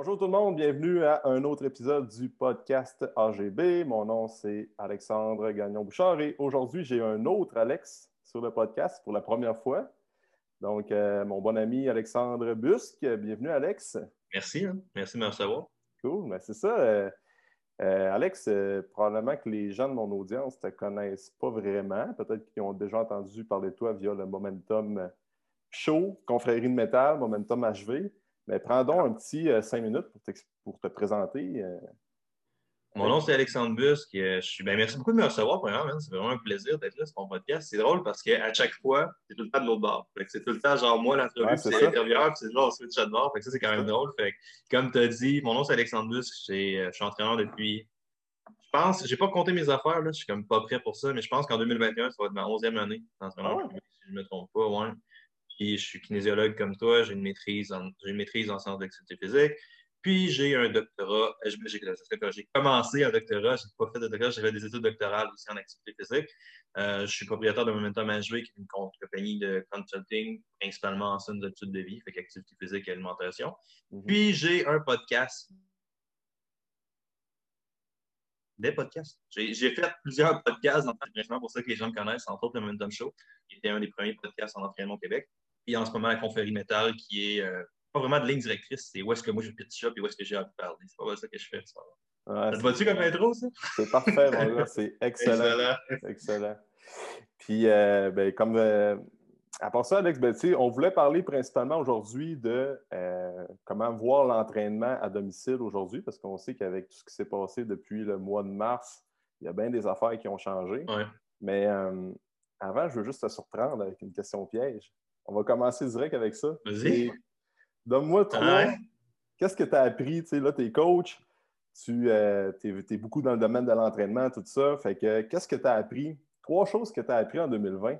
Bonjour tout le monde, bienvenue à un autre épisode du podcast AGB. Mon nom c'est Alexandre Gagnon-Bouchard et aujourd'hui j'ai un autre Alex sur le podcast pour la première fois. Donc, euh, mon bon ami Alexandre Busque, bienvenue Alex. Merci, hein. merci de me recevoir. Cool, mais ben, c'est ça. Euh, euh, Alex, probablement que les gens de mon audience ne te connaissent pas vraiment. Peut-être qu'ils ont déjà entendu parler de toi via le Momentum Show, Confrérie de métal, Momentum HV. Mais prends donc un petit cinq minutes pour, te présenter. Mon nom, c'est Alexandre Busque. Je suis... Ben, merci beaucoup de me recevoir, premièrement. C'est vraiment un plaisir d'être là sur mon podcast. C'est drôle parce qu'à chaque fois, c'est tout le temps de l'autre bord. C'est tout le temps, genre, moi, l'entrevue, c'est l'intervieweur, puis c'est genre, on switch de bord. Fait que ça, c'est quand même drôle. Fait comme tu as dit, mon nom, c'est Alexandre Busque. Je suis entraîneur depuis. Je pense, j'ai pas compté mes affaires, là. Je suis comme pas prêt pour ça, mais je pense qu'en 2021, ça va être ma 11e année d'entraîneur, ah si je ne me trompe pas. Ouais. Puis je suis kinésiologue comme toi, j'ai une maîtrise en, j'ai une maîtrise en sciences d'activité physique. Puis j'ai un doctorat. Euh, j'ai commencé un doctorat, je n'ai pas fait de doctorat, j'ai fait des études doctorales aussi en activité physique. Euh, je suis propriétaire de Momentum HV, qui est une compagnie de consulting, principalement en scène d'études de vie, fait qu'activité physique et alimentation. Mhm. Puis j'ai un podcast. Des podcasts. J'ai fait plusieurs podcasts, principalement pour ça que les gens me connaissent, entre autres le Momentum Show, qui était un des premiers podcasts en entraînement au Québec. Puis en ce moment, la conférie métal, qui est euh, pas vraiment de ligne directrice, c'est où est-ce que moi je pitch up et où est-ce que j'ai envie de parler. C'est pas ça que je fais. Ça, ça te va-tu comme intro, ça? C'est parfait, mon gars. C'est excellent. excellent. Puis, euh, ben, comme. Euh, à part ça, Alex, ben, on voulait parler principalement aujourd'hui de comment voir l'entraînement à domicile aujourd'hui, parce qu'on sait qu'avec tout ce qui s'est passé depuis le mois de mars, il y a bien des affaires qui ont changé. Mais avant, je veux juste te surprendre avec une question piège. On va commencer direct avec ça. Vas-y. Donne-moi trois. Qu'est-ce que tu as appris? Là, tu es coach, tu euh, es, beaucoup dans le domaine de l'entraînement, tout ça. Fait que qu'est-ce que tu as appris? Trois choses que tu as appris en 2020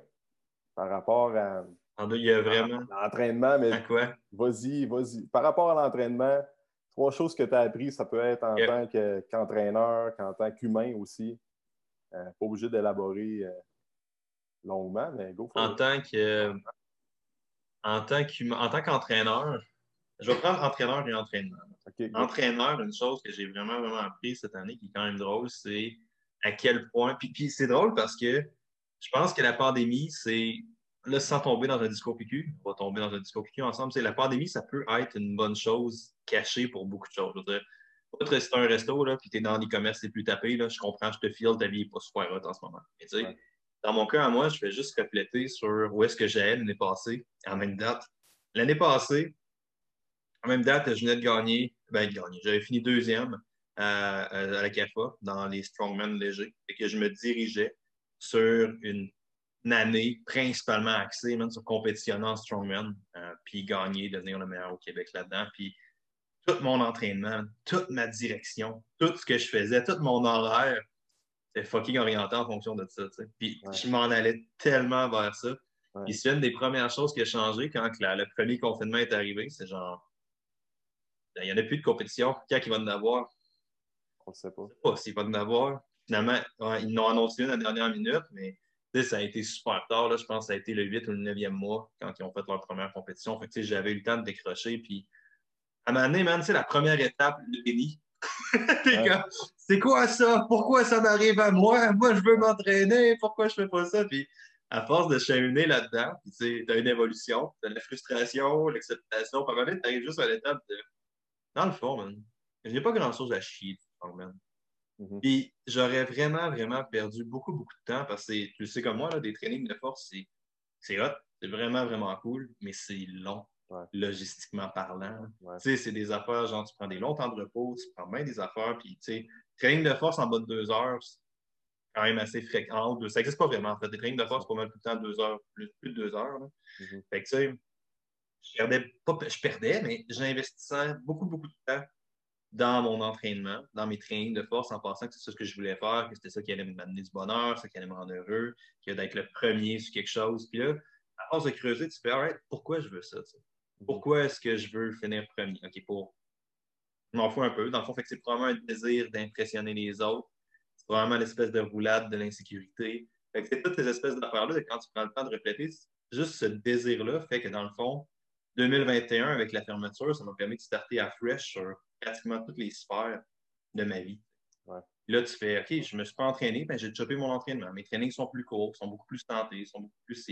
par rapport à. il y a vraiment. L'entraînement, mais. À quoi? Vas-y, vas-y. Par rapport à l'entraînement, trois choses que tu as appris, ça peut être en tant qu'entraîneur, qu'en tant qu'humain aussi. Euh, pas obligé d'élaborer euh, longuement, mais go. En tant que. En tant qu'entraîneur, je vais prendre entraîneur et entraînement. Entraîneur, une chose que j'ai vraiment, vraiment appris cette année qui est quand même drôle, c'est à quel point. Puis, puis c'est drôle parce que je pense que la pandémie, c'est. Là, sans tomber dans un discours PQ, on va tomber dans un discours PQ ensemble, c'est la pandémie, ça peut être une bonne chose cachée pour beaucoup de choses. Je veux dire, un resto, là, puis tu es dans l'e-commerce, c'est plus tapé, là, je comprends, je te file, ta vie n'est pas super hot en ce moment. Mais, tu sais, Dans mon cas, à moi, je vais juste refléter sur où est-ce que j'allais l'année passée, en même date. L'année passée, en même date, je venais de gagner, ben gagner. J'avais fini deuxième à, à, la CAFA dans les strongmen légers et que je me dirigeais sur une, année principalement axée même sur compétitionner en strongman, euh, puis gagner, devenir le meilleur au Québec là-dedans. Puis tout mon entraînement, toute ma direction, tout ce que je faisais, tout mon horaire, c'était fucking orienté en fonction de ça. Puis je m'en allais tellement vers ça. Puis c'est une des premières choses qui a changé quand le premier confinement est arrivé. C'est genre, il n'y en a plus de compétition. Quand il va en avoir? On ne sait pas. Je ne sais pas s'il va en avoir. Finalement, ils n'ont annoncé une à la dernière minute, mais ça a été super tard. Là. Je pense que ça a été le 8 ou le 9e mois quand ils ont fait leur première compétition. Fait j'avais eu le temps de décrocher. Puis, à un moment donné, man, la première étape, le c'est quoi ça? Pourquoi ça m'arrive à moi? Moi, je veux m'entraîner. Pourquoi je ne fais pas ça? Puis, à force de cheminer là-dedans, tu as une évolution, tu as la frustration, l'acceptation. Un moment tu arrives juste à l'étape de dans le fond, man, j'ai pas grand-chose à chier, man. Mm-hmm. Puis j'aurais vraiment, vraiment perdu beaucoup, beaucoup de temps parce que tu sais comme moi, là, des trainings de force, c'est hot, c'est vraiment, vraiment cool, mais c'est long, logistiquement parlant. Tu sais, c'est des affaires, genre tu prends des longs temps de repos, tu prends bien des affaires, puis tu sais, training de force en bas de deux heures, c'est quand même assez fréquent. Ça n'existe pas vraiment, en fait. Des trainings de force, pas mal tout le temps deux heures, plus, de deux heures. Mm-hmm. Fait que tu sais, je perdais, pas, je perdais, mais j'investissais beaucoup, beaucoup de temps dans mon entraînement, dans mes trainings de force, en pensant que c'est ça que je voulais faire, que c'était ça qui allait m'amener du bonheur, ça qui allait me rendre heureux, que d'être le premier sur quelque chose. Puis là, à force de creuser, tu fais, right, pourquoi je veux ça? Pourquoi est-ce que je veux finir premier? OK, pour. Je m'en fous un peu. Dans le fond, c'est probablement un désir d'impressionner les autres. C'est probablement l'espèce de roulade de l'insécurité. c'est toutes ces espèces d'affaires-là, quand tu prends le temps de répéter, juste ce désir-là fait que dans le fond, 2021, avec la fermeture, ça m'a permis de starter à fresh sur pratiquement toutes les sphères de ma vie. Là, tu fais, OK, je ne me suis pas entraîné, ben, j'ai chopé mon entraînement. Mes trainings sont plus courts, sont beaucoup plus tentés, sont beaucoup plus.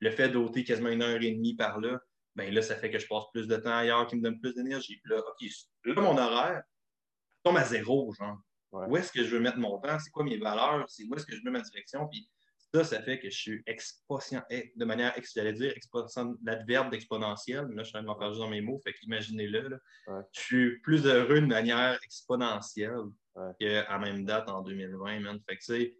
Le fait d'ôter quasiment une heure et demie par là, ben là, ça fait que je passe plus de temps ailleurs qui me donne plus d'énergie. Là, OK, là, mon horaire tombe à zéro, genre. Où est-ce que je veux mettre mon temps? C'est quoi mes valeurs? C'est où est-ce que je mets ma direction? Puis ça, ça fait que je suis exponentiel, eh, de manière, j'allais dire, l'adverbe d'exponentiel, là, je suis en train de m'en faire juste dans mes mots, fait qu'imaginez-le, je suis plus heureux de manière exponentielle qu'à même date en 2020, man. Fait que,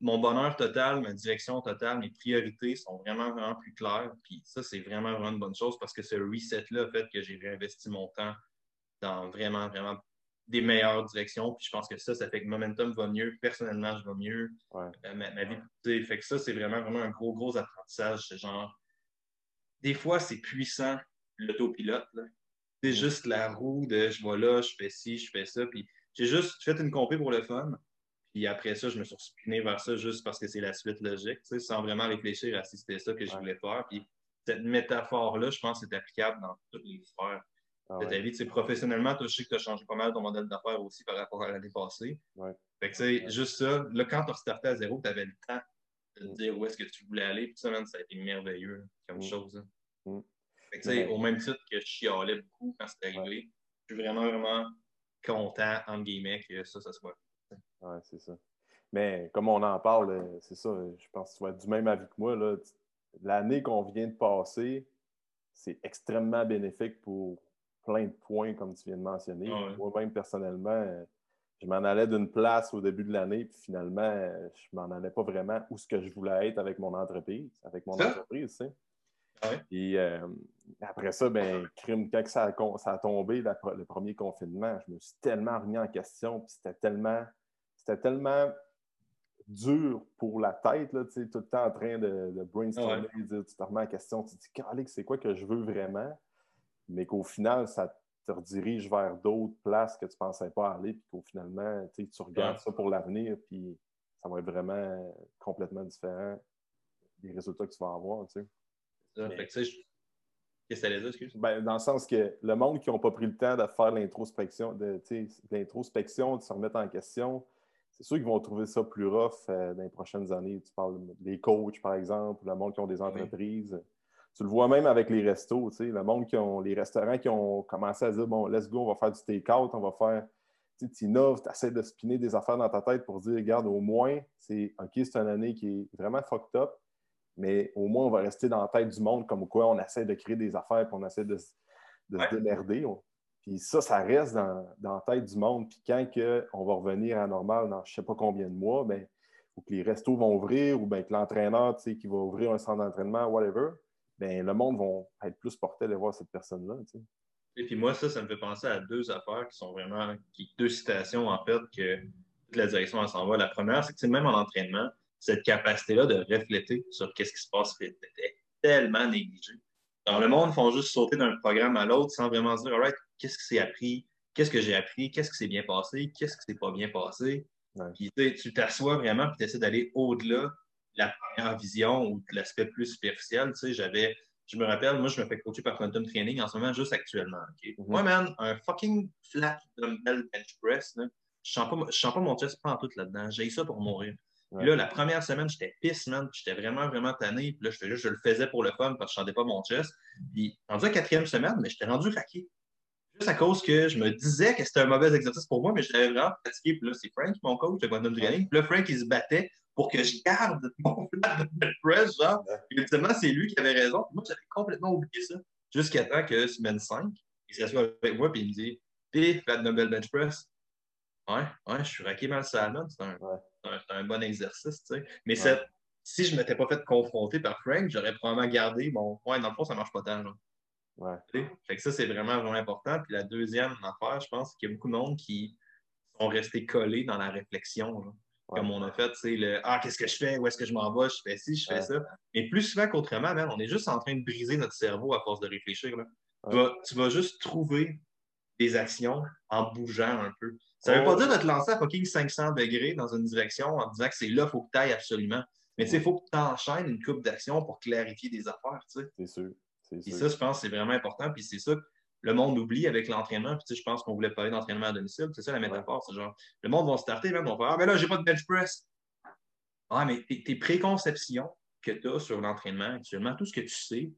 mon bonheur total, ma direction totale, mes priorités sont vraiment, vraiment plus claires. Puis ça, c'est vraiment, vraiment une bonne chose parce que ce reset-là a fait que j'ai réinvesti mon temps dans vraiment, vraiment des meilleures directions. Puis je pense que ça, ça fait que Momentum va mieux. Personnellement, je vais mieux. Euh, ma, vie, fait que ça, c'est vraiment, vraiment un gros, gros apprentissage. C'est genre, des fois, c'est puissant, l'autopilote. C'est juste la roue de je vais là, je fais ci, je fais ça. Puis j'ai juste fait une compé pour le fun. Puis après ça, je me suis spiné vers ça juste parce que c'est la suite logique, sans vraiment réfléchir à si c'était ça que je voulais faire. Puis cette métaphore-là, je pense, est applicable dans toutes les sphères ah de ta vie. professionnellement, tu sais que tu as changé pas mal ton modèle d'affaires aussi par rapport à l'année passée. Fait que, juste ça, là, quand tu as restarté à zéro, tu avais le temps de te mm. dire où est-ce que tu voulais aller. Puis ça, ça a été merveilleux comme mm. chose. Hein. Mm. Fait que, au même titre que je chialais beaucoup quand c'est arrivé, je suis vraiment, vraiment content, entre guillemets, que ça, ça soit. Oui, c'est ça. Mais comme on en parle, c'est ça, je pense que tu vas être du même avis que moi. L'année qu'on vient de passer, c'est extrêmement bénéfique pour plein de points, comme tu viens de mentionner. Ah Moi-même, personnellement, je m'en allais d'une place au début de l'année, puis finalement, je m'en allais pas vraiment où ce que je voulais être avec mon entreprise, avec mon entreprise, tu sais. Et euh, après ça, ben, crime, quand ça a, ça a tombé, le premier confinement, je me suis tellement remis en question, puis c'était tellement, c'était tellement dur pour la tête, là, tout le temps en train de, brainstormer, tu te remets en question, tu te dis, c'est quoi que je veux vraiment? Mais qu'au final, ça te redirige vers d'autres places que tu ne pensais pas aller, puis qu'au finalement, tu regardes ça pour l'avenir, puis ça va être vraiment complètement différent des résultats que tu vas avoir. Tu sais. Qu'est-ce que ça dire, excuse? Ben, dans le sens que le monde qui n'a pas pris le temps de faire l'introspection, de, l'introspection, de se remettre en question, c'est sûr qu'ils vont trouver ça plus rough euh, dans les prochaines années. Tu parles des coachs, par exemple, le monde qui ont des entreprises. Tu le vois même avec les restos, le monde qui ont, les restaurants qui ont commencé à dire bon, let's go, on va faire du take-out, on va faire. Tu innoves, tu essaies de spinner des affaires dans ta tête pour dire, regarde, au moins, c'est OK, c'est une année qui est vraiment fucked up, mais au moins, on va rester dans la tête du monde comme quoi on essaie de créer des affaires et on essaie de, se démerder. Puis ça, ça reste dans, la tête du monde. Puis quand on va revenir à normal dans je ne sais pas combien de mois, ben, ou que les restos vont ouvrir ou bien que l'entraîneur qui va ouvrir un centre d'entraînement, whatever, ben, le monde va être plus porté à aller voir cette personne-là. Et puis moi, ça, ça me fait penser à deux affaires qui sont vraiment, deux citations en fait que toute la direction s'en va. La première, c'est que même en entraînement, cette capacité-là de refléter sur qu'est-ce qui se passe était tellement négligée. Dans le monde, ils font juste sauter d'un programme à l'autre sans vraiment se dire, all right, qu'est-ce que c'est appris, qu'est-ce que j'ai appris, qu'est-ce qui s'est bien passé, qu'est-ce qui s'est pas bien passé. Puis tu t'assois vraiment et tu essaies d'aller au-delà de la première vision ou de l'aspect plus superficiel. Tu sais, j'avais, je me rappelle, moi, je me fais coacher par Quantum Training en ce moment, juste actuellement. Okay? Mm-hmm. Moi, man, un fucking flat dumbbell bench press, là, je ne sens, pas mon chest pas en tout là-dedans. J'ai ça pour mourir. Là, la première semaine, j'étais pisse, man. J'étais vraiment, vraiment tanné. Puis là, je, juste, je le faisais pour le fun parce que je ne sentais pas mon chest. Puis, rendu la quatrième semaine, mais j'étais rendu raqué. À cause que je me disais que c'était un mauvais exercice pour moi, mais je l'avais vraiment fatigué. Puis là, c'est Frank, mon coach de Quantum Training. Puis là, Frank, il se battait pour que je garde mon flat de press, genre. Puis, ultimement, c'est lui qui avait raison. Moi, j'avais complètement oublié ça. Jusqu'à temps que semaine 5, il s'assoit avec moi et il me dit Pis, flat dumbbell bench press. Ouais, ouais, je suis raqué mal ça, C'est un, c'est un, bon exercice, tu sais. Mais si je ne m'étais pas fait confronter par Frank, j'aurais probablement gardé mon. Ouais, dans le fond, ça ne marche pas tant. Ouais. Fait que ça, c'est vraiment, vraiment important. Puis la deuxième affaire, je pense qu'il y a beaucoup de monde qui sont restés collés dans la réflexion. Comme on a fait, sais, le Ah, qu'est-ce que je fais? Où est-ce que je m'en vais? Je fais ci, je fais ça. Mais plus souvent qu'autrement, on est juste en train de briser notre cerveau à force de réfléchir. Tu, vas, tu vas juste trouver des actions en bougeant un peu. Ça ne veut pas dire de te lancer à fucking 500 degrés dans une direction en disant que c'est là, il faut que tu ailles absolument. Mais tu sais, il faut que tu enchaînes une coupe d'actions pour clarifier des affaires, tu sais. C'est sûr. Et ça, je pense, c'est vraiment important. Puis c'est ça, le monde oublie avec l'entraînement. Puis, je pense qu'on voulait parler d'entraînement à domicile. C'est ça la métaphore. C'est genre, le monde va starter, même, on va faire Ah, mais là, j'ai pas de bench press. Ah, mais tes, préconceptions que tu as sur l'entraînement actuellement, tout ce que tu sais,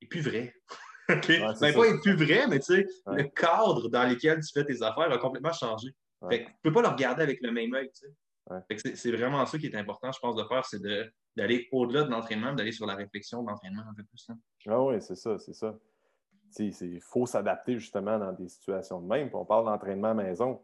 n'est plus vrai. OK? Ouais, ben, pas être plus vrai, mais tu sais, le cadre dans lequel tu fais tes affaires a complètement changé. Fait que tu peux pas le regarder avec le même œil, tu sais. C'est vraiment ça qui est important, je pense, de faire, c'est d'aller au-delà de l'entraînement, d'aller sur la réflexion de l'entraînement un peu plus. Hein. Ah oui, c'est ça, c'est ça. Il faut s'adapter justement dans des situations de même. on parle d'entraînement à maison.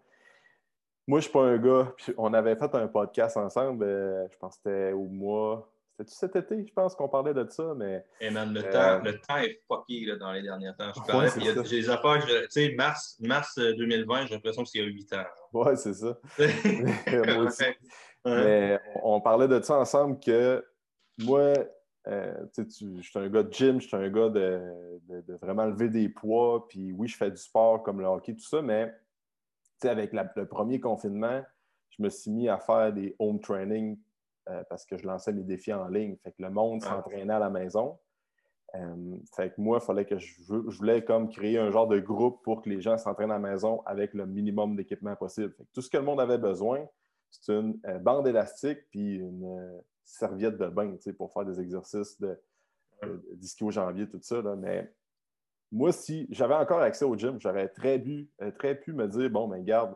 Moi, je ne suis pas un gars. on avait fait un podcast ensemble, euh, je pense que c'était au mois. C'était-tu cet été, je pense qu'on parlait de ça, mais. Et man, le, temps, le temps est fucké dans les derniers temps. Je j'ai des affaires, tu sais, mars, mars 2020, euh, j'ai l'impression que c'est il y a 8 ans. Oui, c'est ça. moi aussi. Mais on parlait de ça ensemble que moi, euh, je suis un gars de gym, je suis un gars de, vraiment lever des poids. Puis oui, je fais du sport comme le hockey, tout ça, mais avec le premier confinement, je me suis mis à faire des home training euh, parce que je lançais mes défis en ligne. Fait que le monde s'entraînait à la maison. Euh, fait que moi, il fallait que je, je, voulais comme créer un genre de groupe pour que les gens s'entraînent à la maison avec le minimum d'équipement possible. tout ce que le monde avait besoin, c'est une bande élastique puis une, serviette de bain pour faire des exercices de, de, janvier tout ça. Mais moi, si j'avais encore accès au gym, j'aurais très, euh, très pu me dire bon, ben garde,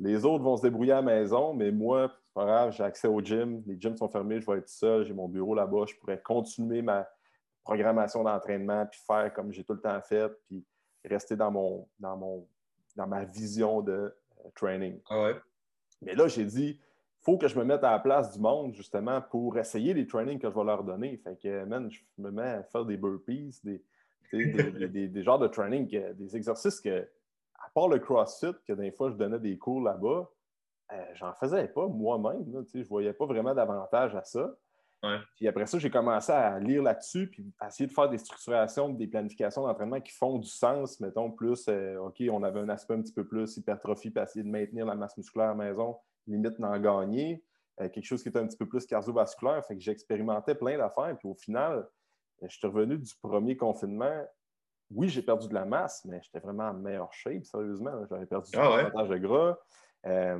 les autres vont se débrouiller à la maison, mais moi, pas grave, j'ai accès au gym, les gyms sont fermés, je vais être seul, j'ai mon bureau là-bas, je pourrais continuer ma programmation d'entraînement, puis faire comme j'ai tout le temps fait, puis rester dans mon dans mon dans ma vision de euh, training. Ah mais là, j'ai dit, faut que je me mette à la place du monde, justement, pour essayer les trainings que je vais leur donner. Fait que, man, je me mets à faire des burpees, des, des, genres de training, des exercices que, à part le CrossFit, que des fois je donnais des cours là-bas, euh, j'en faisais pas moi-même. Je ne voyais pas vraiment d'avantage à ça. Puis après ça, j'ai commencé à lire là-dessus, puis à essayer de faire des structurations, des planifications d'entraînement qui font du sens, mettons, plus, euh, OK, on avait un aspect un petit peu plus hypertrophie, puis essayer de maintenir la masse musculaire à la maison limite d'en gagner, euh, quelque chose qui était un petit peu plus cardiovasculaire. Fait que j'expérimentais plein d'affaires. Puis au final, euh, je suis revenu du premier confinement. Oui, j'ai perdu de la masse, mais j'étais vraiment en meilleure shape, sérieusement. J'avais perdu ah davantage de gras. Euh,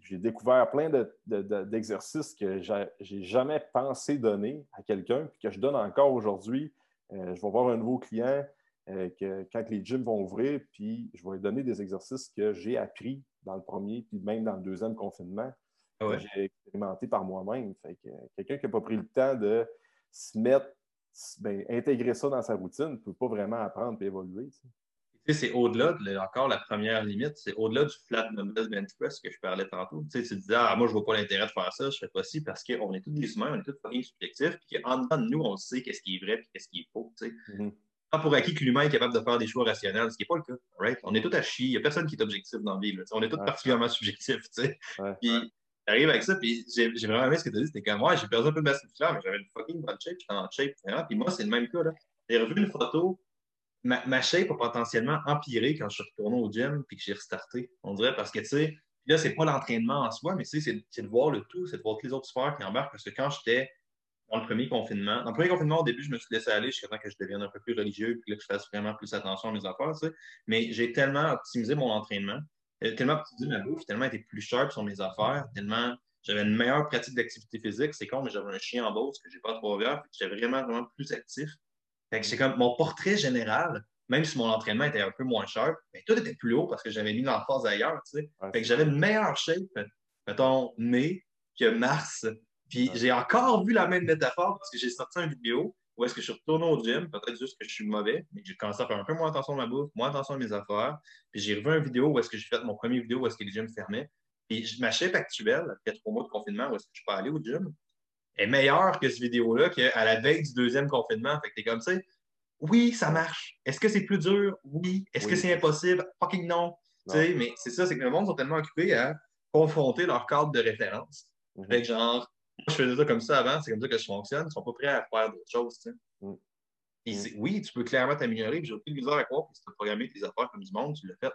j'ai découvert plein d'exercices que j'ai jamais pensé donner à quelqu'un, puis que je donne encore aujourd'hui. je vais voir un nouveau client que, quand les gyms vont ouvrir, puis je vais lui donner des exercices que j'ai appris dans le premier, puis même dans le deuxième confinement, ah que j'ai expérimenté par moi-même. quelqu'un qui n'a pas pris le temps de se mettre, ben, intégrer ça dans sa routine ne peut pas vraiment apprendre et évoluer. C'est au-delà, de, encore la première limite, c'est au-delà du flat dumbbell bench press que je parlais tantôt. Tu, sais, tu disais, ah, moi, je ne vois pas l'intérêt de faire ça, je ne fais pas ci parce qu'on est tous des humains, on est tous fucking subjectifs, puis qu'en dedans de nous, on sait qu'est-ce qui est vrai et qu'est-ce qui est faux. Tu sais. Mm-hmm pour acquis que l'humain est capable de faire des choix rationnels, ce qui n'est pas le cas. Right? On est tous à chier. Il n'y a personne qui est objectif dans la vie. On est tous particulièrement subjectifs. Puis, j'arrive avec ça, puis j'ai vraiment aimé ce que tu as dit. C'était comme, moi, j'ai perdu un peu de masse musculaire, mais j'avais une fucking bonne shape, j'étais en shape. Puis moi, c'est le même cas. J'ai revu une photo. Ma, shape a potentiellement empiré quand je suis retourné au gym puis que j'ai restarté. On dirait parce que, tu sais, là, c'est pas l'entraînement en soi, mais c'est de voir le tout, c'est de voir tous les autres sports qui embarquent. Parce que quand j'étais dans le premier confinement. Dans le premier confinement, au début, je me suis laissé aller jusqu'à temps que je devienne un peu plus religieux puis que je fasse vraiment plus attention à mes affaires. Tu sais. Mais j'ai tellement optimisé mon entraînement, euh, tellement optimisé ma bouffe, tellement été plus sharp sur mes affaires, tellement j'avais une meilleure pratique d'activité physique. C'est con, mais j'avais un chien en Beauce que j'ai pas ouvert, j'étais vraiment, vraiment plus actif. Fait que c'est comme mon portrait général, même si mon entraînement était un peu moins sharp, mais tout était plus haut parce que j'avais mis l'emphase ailleurs. Tu sais. Fait que j'avais une meilleure shape, mettons, mai que mars puis j'ai encore vu la même métaphore parce que j'ai sorti une vidéo où est-ce que je suis retourné au gym, peut-être juste que je suis mauvais, mais j'ai commencé à faire un peu moins attention à ma bouffe, moins attention à mes affaires. Puis j'ai revu une vidéo où est-ce que j'ai fait mon premier vidéo où est-ce que les gyms fermaient. Puis ma shape actuelle, après trois mois de confinement, où est-ce que je peux aller au gym, est meilleure que cette vidéo-là qu'à la veille du deuxième confinement. Fait que t'es comme ça. Oui, ça marche. Est-ce que c'est plus dur? Oui. Est-ce que c'est impossible? Fucking non. Mais c'est ça, c'est que le monde sont tellement occupés à confronter leur cadre de référence. Mm-hmm. Fait que genre, je faisais ça comme ça avant, c'est comme ça que je fonctionne. Ils ne sont pas prêts à faire d'autres choses. Mm. Mm. Oui, tu peux clairement t'améliorer, j'ai aucun misère à croire que si tu as programmé tes affaires comme du monde, tu l'as fait.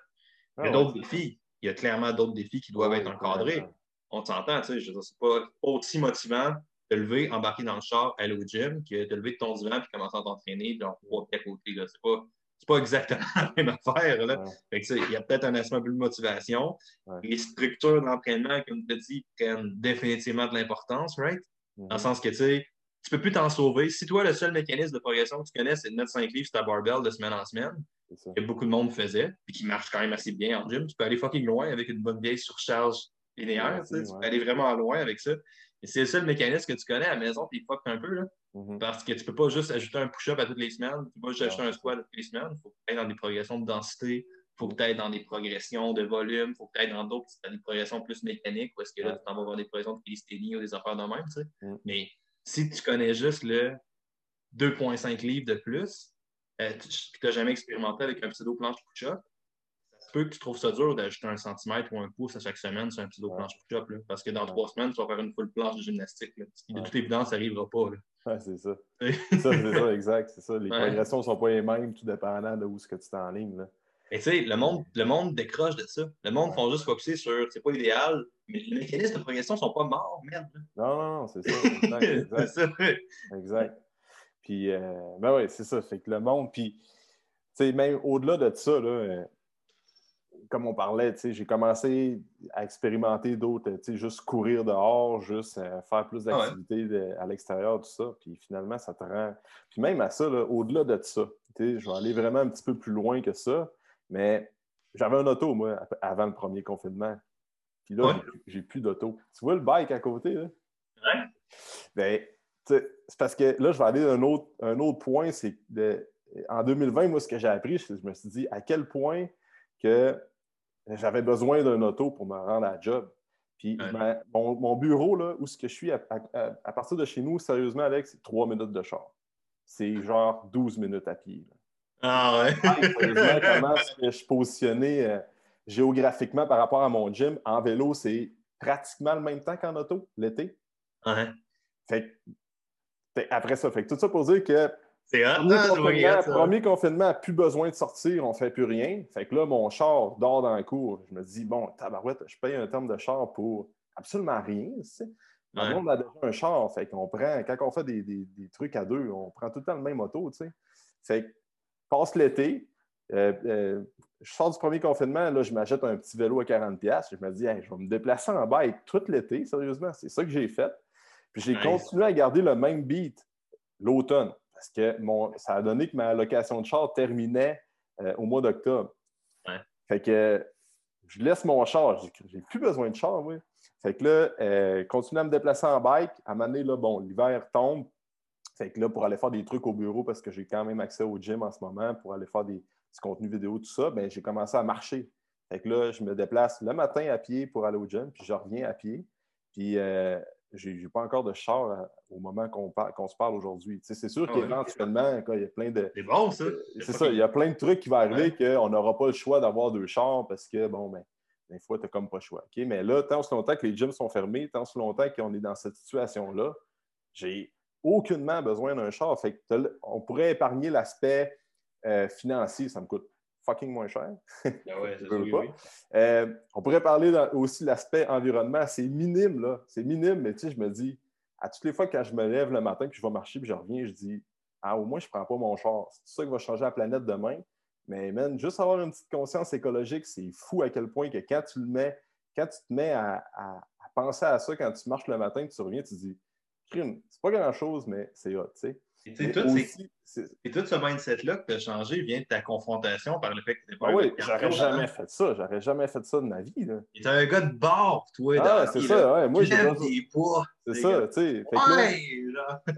Il y a ah d'autres défis. Il y a clairement d'autres défis qui doivent être encadrés. On s'entend, tu sais, je c'est pas aussi motivant de lever, embarquer dans le char, aller au gym, que de lever de ton divan puis commencer à t'entraîner, puis en trois à côté. C'est pas, c'est pas exactement la même affaire. Là. il y a peut-être un aspect peu de motivation. Les structures d'entraînement, comme tu dit, prennent définitivement de l'importance, right? Dans le sens que tu sais, tu peux plus t'en sauver. Si toi, le seul mécanisme de progression que tu connais, c'est de mettre 5 livres sur ta barbell de semaine en semaine, que beaucoup de monde faisait, puis qui marche quand même assez bien en gym, tu peux aller fucking loin avec une bonne vieille surcharge linéaire. tu peux aller vraiment loin avec ça. Et c'est le seul mécanisme que tu connais à la maison, puis fuck un peu. Là. Mm-hmm. Parce que tu ne peux pas juste ajouter un push-up à toutes les semaines. Tu peux pas juste ajouter un squat à toutes les semaines. Il faut que tu dans des progressions de densité. Il faut que tu dans des progressions de volume. Il faut que tu dans d'autres des progressions plus mécaniques. Parce que là, tu t'en vas voir des progressions de calisthénie ou des affaires de même. Tu sais. Mm. Mais si tu connais juste le 2,5 livres de plus, euh, tu n'as jamais expérimenté avec un pseudo-planche push-up, peut que tu trouves ça dur d'ajouter un centimètre ou un pouce à chaque semaine sur un petit planche push-up. Parce que dans trois semaines, tu vas faire une full planche de gymnastique. De toute évidence, ça n'arrivera pas. C'est ça. c'est ça, exact. C'est ça. Les progressions ne sont pas les mêmes, tout dépendant de où ce que tu ligne. Là. Et tu sais, le monde, le monde décroche de ça. Le monde font juste focuser sur c'est pas idéal, mais les mécanismes de progression ne sont pas morts, merde. Non, non, non, c'est ça. Exact. c'est ça. Exact. Puis, euh, ben oui, c'est ça. Fait que le monde, puis, tu sais, même au-delà de ça, là, euh, comme on parlait, j'ai commencé à expérimenter d'autres, juste courir dehors, juste euh, faire plus ah d'activités à l'extérieur, tout ça. Puis finalement, ça te rend. Puis même à ça, au-delà de ça, je vais aller vraiment un petit peu plus loin que ça. Mais j'avais un auto, moi, avant le premier confinement. Puis là, j'ai plus d'auto. Tu vois le bike à côté, là? Ouais. Ben, c'est parce que là, je vais aller à un autre, un autre point. C'est en 2020, moi, ce que j'ai appris, je me suis dit à quel point que j'avais besoin d'un auto pour me rendre à la job. Puis mon, bureau, là, où ce que je suis, à, partir de chez nous, sérieusement, Alex, c'est trois minutes de char. C'est genre 12 minutes à pied. Ah ouais? comment est-ce que je suis positionné euh, géographiquement par rapport à mon gym? En vélo, c'est pratiquement le même temps qu'en auto, l'été. Ouais. Fait, après ça, fait tout ça pour dire que c'est premier, confinement, plus besoin de sortir, on ne fait plus rien. Fait que là, mon char dort dans la cour. Je me dis, bon, tabarouette, je paye un terme de char pour absolument rien. Tu sais. Le monde a déjà un char. Fait qu'on prend, quand on fait des, trucs à deux, on prend tout le temps le même auto. Tu sais. Fait que passe l'été, euh, euh, je sors du premier confinement, là, je m'achète un petit vélo à 40$. Je me dis, je vais me déplacer en bike tout l'été, sérieusement. C'est ça que j'ai fait. Puis j'ai continué à garder le même beat l'automne parce que mon, ça a donné que ma location de char terminait euh, au mois d'octobre. Fait que je laisse mon char. J'ai plus besoin de char, oui. Fait que là, euh, continuer à me déplacer en bike. À un moment donné, là, bon, l'hiver tombe. Fait que là, pour aller faire des trucs au bureau, parce que j'ai quand même accès au gym en ce moment, pour aller faire des, du contenu vidéo, tout ça, ben, j'ai commencé à marcher. Fait que là, je me déplace le matin à pied pour aller au gym, puis je reviens à pied. Puis euh, j'ai pas encore de char euh, au moment qu'on se parle aujourd'hui. c'est sûr ah qu'éventuellement, il y a plein de. C'est bon, ça. C'est ça, il y a plein de trucs qui vont arriver qu'on n'aura pas le choix d'avoir deux chars parce que, bon, ben, des fois, tu n'as comme pas le choix. Mais là, tant ce longtemps que les gyms sont fermés, tant ce longtemps qu'on est dans cette situation-là, j'ai aucunement besoin d'un char. Fait on pourrait épargner l'aspect euh, financier, ça me coûte fucking moins cher. Ah euh, on pourrait parler aussi de l'aspect environnement. C'est minime, là. C'est minime, mais tu sais, je me dis, à toutes les fois quand je me lève le matin, que je vais marcher, puis je reviens, je dis, ah, au moins, je ne prends pas mon char. C'est ça qui va changer la planète demain. Mais, man, juste avoir une petite conscience écologique, c'est fou à quel point que quand tu le mets, quand tu te mets à, penser à ça, quand tu marches le matin, tu reviens, tu dis, c'est pas grand-chose, mais c'est hot, tu sais. Et, tout, ce mindset-là que tu as changé vient de ta confrontation par le fait que tu n'es pas ah Oui, j'aurais jamais fait ça. J'aurais jamais fait ça de ma vie. Tu es un gars de bord, toi. Ah, c'est ça, ouais. Moi, j'ai C'est ça, tu sais. Ouais,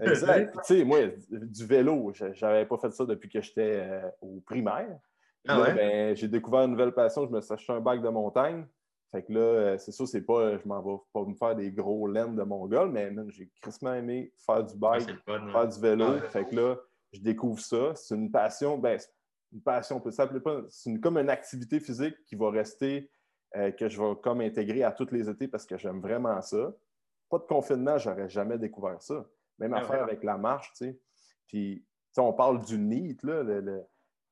exact. tu sais, moi, du vélo, j'avais pas fait ça depuis que j'étais euh, au primaire. Ah ben, j'ai découvert une nouvelle passion. Je me suis acheté un bac de montagne. Fait que là, euh, c'est sûr, c'est pas, je m'en vais pas me faire des gros laines de Mongol, mais j'ai crissement aimé faire du bike, faire du vélo. fait que là, je découvre ça. C'est une passion, ben, une passion, on peut s'appeler pas, c'est comme une activité physique qui va rester, euh, que je vais comme intégrer à tous les étés parce que j'aime vraiment ça. Pas de confinement, j'aurais jamais découvert ça. Même affaire avec la marche, tu sais. Puis, on parle du NEAT, là, le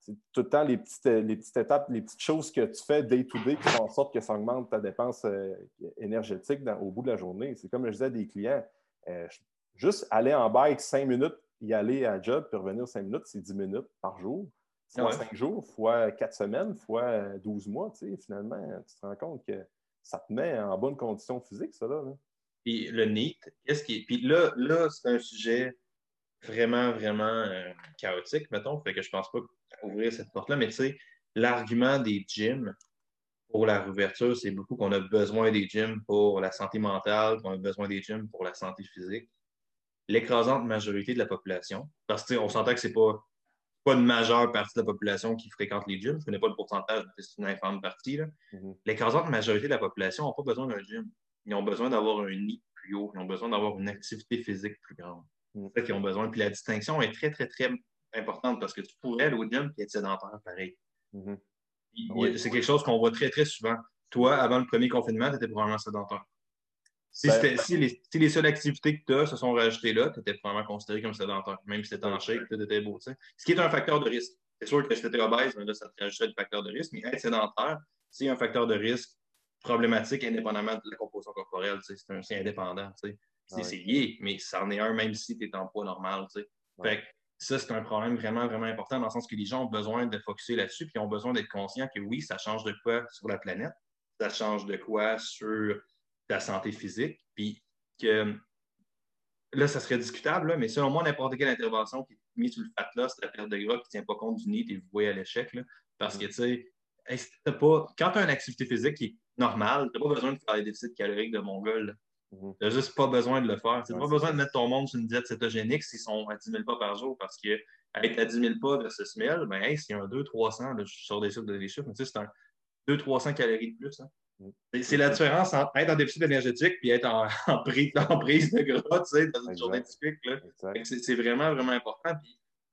c'est tout le temps les petites, euh, les petites étapes, les petites choses que tu fais day to day qui font en sorte que ça augmente ta dépense euh, énergétique au bout de la journée. C'est comme je disais à des clients, euh, juste aller en bike cinq minutes, y aller à job, puis revenir cinq minutes, c'est dix minutes par jour. En cinq jours, fois quatre semaines, fois 12 mois, finalement, tu te rends compte que ça te met en bonne condition physique, ça, là. Puis le NEAT, qu'est-ce qui Puis là, là c'est un sujet vraiment, vraiment euh, chaotique, mettons. Fait que je pense pas ouvrir cette porte-là, mais tu sais, l'argument des gyms pour la réouverture, c'est beaucoup qu'on a besoin des gyms pour la santé mentale, qu'on a besoin des gyms pour la santé physique. L'écrasante majorité de la population, parce qu'on s'entend que c'est pas pas une majeure partie de la population qui fréquente les gyms. Je connais pas le pourcentage, c'est une infime partie. Mm-hmm. L'écrasante majorité de la population n'a pas besoin d'un gym. Ils ont besoin d'avoir un nid plus haut. Ils ont besoin d'avoir une activité physique plus grande. Mm. C'est ça qu'ils ont besoin. Puis la distinction est très, très, très importante parce que tu pourrais aller au gym et être sédentaire pareil. Mm-hmm. C'est quelque chose qu'on voit très, très souvent. Toi, avant le premier confinement, tu étais probablement sédentaire. Ben, si, les, seules activités que tu as se sont rajoutées là, tu étais probablement considéré comme sédentaire, même si c'était en shape, tu étais beau. Ce qui est un facteur de risque. C'est sûr que si tu étais obèse, là, ça te rajouterait le facteur de risque, mais être sédentaire, c'est un facteur de risque problématique indépendamment de la composition corporelle. C'est indépendant. Ah c'est lié, mais ça en est un même si tu es en poids normal. Fait ça, c'est un problème vraiment, vraiment important dans le sens que les gens ont besoin de focuser là-dessus, puis ont besoin d'être conscients que oui, ça change de quoi sur la planète, ça change de quoi sur ta santé physique, puis que là, ça serait discutable, mais selon moi, n'importe quelle intervention qui est mise sur le fat là, c'est la perte de gras qui ne tient pas compte du nid, tu es voué à l'échec. Parce que, tu sais, pas, quand tu as une activité physique qui est normale, tu n'as pas besoin de faire des déficits caloriques de mongol. Mhm. Tu n'as juste pas besoin de le faire. Tu n'as pas besoin de mettre ton monde sur une diète cétogénique s'ils sont à 10 000 pas par jour parce que être à 10 000 pas versus 1000, ben, hey, s'il y a un 200-300, je suis sur des chiffres, des chiffres, mais tu sais, c'est un 200-300 calories de plus. Hein. C'est la différence entre être en déficit énergétique et être en, prise, de gras, tu sais, dans une journée typique. C'est vraiment, vraiment important.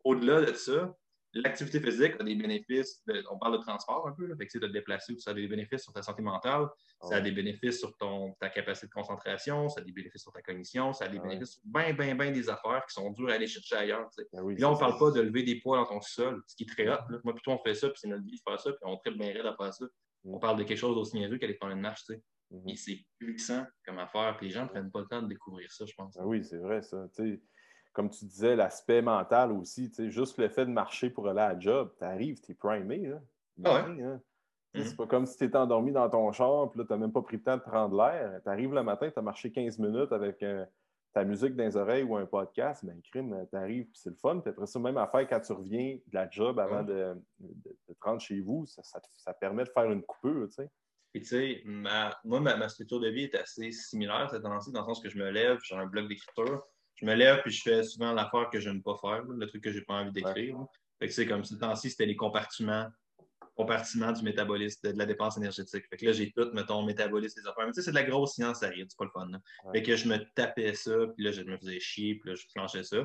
Au-delà de ça, l'activité physique a des bénéfices. on parle de transport un peu, là, fait que, de te déplacer, ça a des bénéfices sur ta santé mentale, ça a des bénéfices sur ton, ta capacité de concentration, ça a des bénéfices sur ta cognition, ça a des bénéfices sur bien, bien, bien des affaires qui sont dures à aller chercher ailleurs. Ben là, on ne parle pas de lever des poids dans ton sol, ce qui est très hot. Moi, plutôt, on fait ça, puis c'est notre vie de faire ça, puis on tripe bien raide à faire ça. On parle de quelque chose d'aussi niaiseux qu'aller prendre une marche, tu sais. Mm-hmm. c'est puissant comme affaire, puis les gens ne prennent pas le temps de découvrir ça, je pense. Ah oui, c'est vrai, ça. Comme tu disais, l'aspect mental aussi, juste le fait de marcher pour aller à la job, tu arrives, tu es primé. Là. Ah ouais. Hein. C'est pas comme si tu étais endormi dans ton char, puis là, tu n'as même pas pris le temps de prendre l'air. Tu arrives le matin, tu as marché 15 minutes avec ta musique dans les oreilles ou un podcast, ben crime, t'arrives, puis c'est le fun. Puis après ça, même à faire quand tu reviens de la job avant de, te rendre chez vous, ça, ça, permet de faire une coupure, tu sais. Puis tu sais, moi, ma, structure de vie est assez similaire cette année dans le sens que je me lève, j'ai un bloc d'écriture, je me lève puis je fais souvent l'affaire que je n'aime pas faire, le truc que j'ai pas envie d'écrire. Fait que c'est comme ce temps-ci, c'était les compartiments compartiment du métabolisme, de, la dépense énergétique. Fait que là, j'ai tout, mettons, métabolisme, des affaires. Mais tu sais, c'est de la grosse science, ça arrive, c'est pas le fun. Fait que je me tapais ça, puis là, je me faisais chier, puis là, je planchais ça.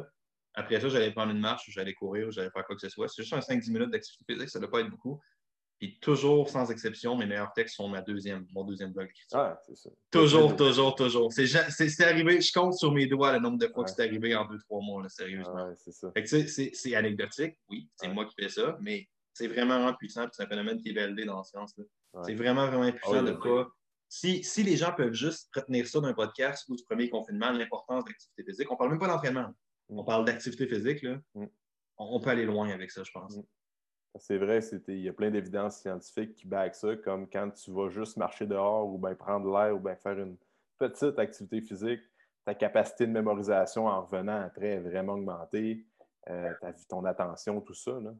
Après ça, j'allais prendre une marche, j'allais courir, j'allais faire quoi que ce soit. C'est juste un 5-10 minutes d'activité physique, ça ne doit pas être beaucoup. Puis toujours, sans exception, mes meilleurs textes sont ma deuxième, mon deuxième blog. Ah, ça. Toujours, toujours, toujours. C'est arrivé, je compte sur mes doigts le nombre de fois que c'est arrivé en deux, trois mois, là, sérieusement. c'est ça. c'est anecdotique, oui, c'est moi qui fais ça, mais c'est vraiment, puissant, c'est un phénomène qui est validé dans la science. C'est vraiment, vraiment puissant de pas. Si, si, les gens peuvent juste retenir ça d'un podcast ou du premier confinement, l'importance de l'activité physique, on ne parle même pas d'entraînement. Mm. On parle d'activité physique. Là. Mm. On, peut aller loin avec ça, je pense. Mm. C'est vrai, il y a plein d'évidences scientifiques qui baguent ça, comme quand tu vas juste marcher dehors ou bien prendre l'air ou bien faire une petite activité physique, ta capacité de mémorisation en revenant après est vraiment augmentée, euh, ton attention, tout ça. Là.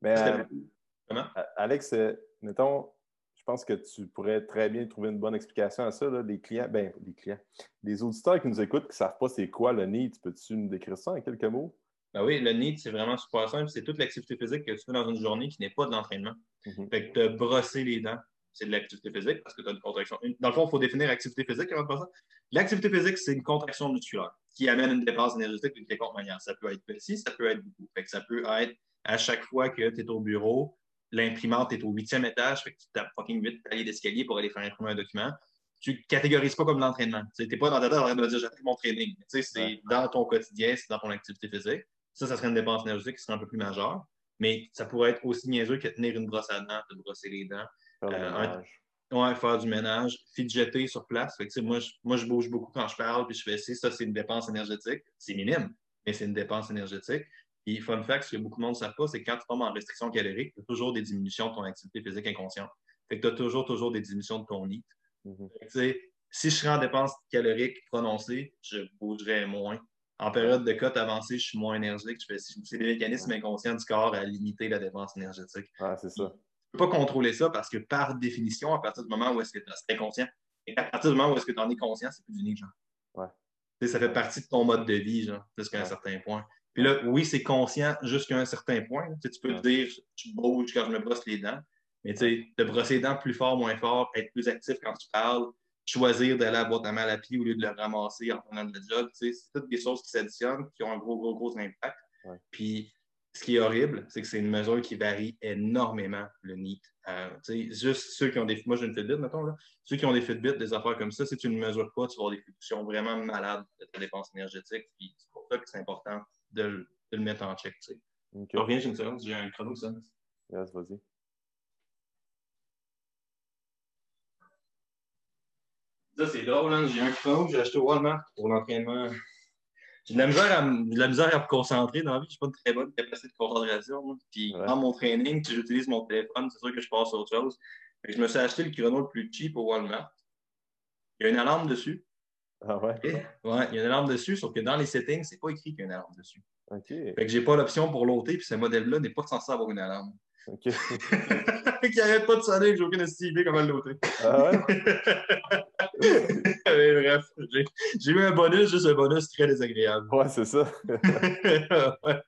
Mais, euh, Alex, euh, mettons, je pense que tu pourrais très bien trouver une bonne explication à ça. Là. Les clients, ben, les clients, les auditeurs qui nous écoutent, qui ne savent pas c'est quoi le NEED, peux-tu nous décrire ça en quelques mots? Ben oui, le NEED, c'est vraiment super simple. C'est toute l'activité physique que tu fais dans une journée qui n'est pas de l'entraînement. Mm-hmm. Fait que te brosser les dents, c'est de l'activité physique parce que tu as une contraction. Dans le fond, il faut définir activité physique avant de L'activité physique, c'est une contraction musculaire qui amène une dépense énergétique d'une quelconque manière. Ça peut être petit, ça peut être beaucoup. Fait que ça peut être à chaque fois que tu es au bureau, l'imprimante est au huitième étage, fait que tu tapes fucking huit paliers d'escalier pour aller faire imprimer un document. Tu ne catégorises pas comme l'entraînement. Tu n'es pas dans ta tête en train de dire j'ai mon training. c'est dans ton quotidien, c'est dans ton activité physique. Ça, ça serait une dépense énergétique qui serait un peu plus majeure. Mais ça pourrait être aussi niaiseux que tenir une brosse à dents, te brosser les dents. Faire, du euh, ouais, faire du ménage, fidgeter sur place. Fait que, moi, je, moi, je bouge beaucoup quand je parle, puis je fais ça, ça c'est une dépense énergétique. C'est minime, mais c'est une dépense énergétique. Puis, fun fact, ce que beaucoup de monde ne savent pas, c'est que quand tu tombes en restriction calorique, tu as toujours des diminutions de ton activité physique inconsciente. Fait que tu as toujours, toujours des diminutions de ton NEAT. Mm-hmm. Si je serais en dépense calorique prononcée, je bougerais moins. En période de cote avancée, je suis moins énergique. C'est des mécanismes inconscients du corps à limiter la dépense énergétique. Ah, c'est ça. Tu ne peux pas contrôler ça parce que par définition, à partir du moment où est-ce que tu es inconscient, et à partir du moment où est-ce que tu en es conscient, c'est plus unique, genre. Ouais. ça fait partie de ton mode de vie, genre, jusqu'à un certain point. Puis là, oui, c'est conscient jusqu'à un certain point. Tu, peux te dire, tu bouges quand je me brosse les dents, mais tu sais, te brosser les dents plus fort, moins fort, être plus actif quand tu parles, choisir d'aller à la boîte à mal à pied au lieu de le ramasser en prenant le job, c'est toutes des choses qui s'additionnent, qui ont un gros, gros, gros impact. Puis, ce qui est horrible, c'est que c'est une mesure qui varie énormément, le NEAT. Euh, juste ceux qui ont des. Moi, j'ai une Fitbit, mettons, là. Ceux qui ont des Fitbit, des affaires comme ça, si tu ne mesures pas, tu vas avoir des fluctuations vraiment malades de ta dépense énergétique. Puis, c'est pour ça que c'est important de, le mettre en check. Tu sais. Je reviens, j'ai une seconde, j'ai un chrono, ça. Yes, vas-y. Ça, c'est drôle, hein? j'ai un chrono que j'ai acheté au Walmart pour l'entraînement. J'ai de la misère à, de la misère à me concentrer dans la vie. Je n'ai pas de très bonne capacité de concentration. Puis dans mon training, si j'utilise mon téléphone, c'est sûr que je passe à autre chose. je me suis acheté le chrono le plus cheap au Walmart. Il y a une alarme dessus. Ah ouais? ouais, il y a une alarme dessus, sauf que dans les settings, c'est pas écrit qu'il y a une alarme dessus. OK. Fait que j'ai pas l'option pour l'ôter, puis ce modèle-là n'est pas censé avoir une alarme. OK. qui arrête pas de sonner, que j'ai aucune idée comment l'ôter. Ah ouais? bref, j'ai eu un bonus, juste un bonus très désagréable. Ouais, c'est ça.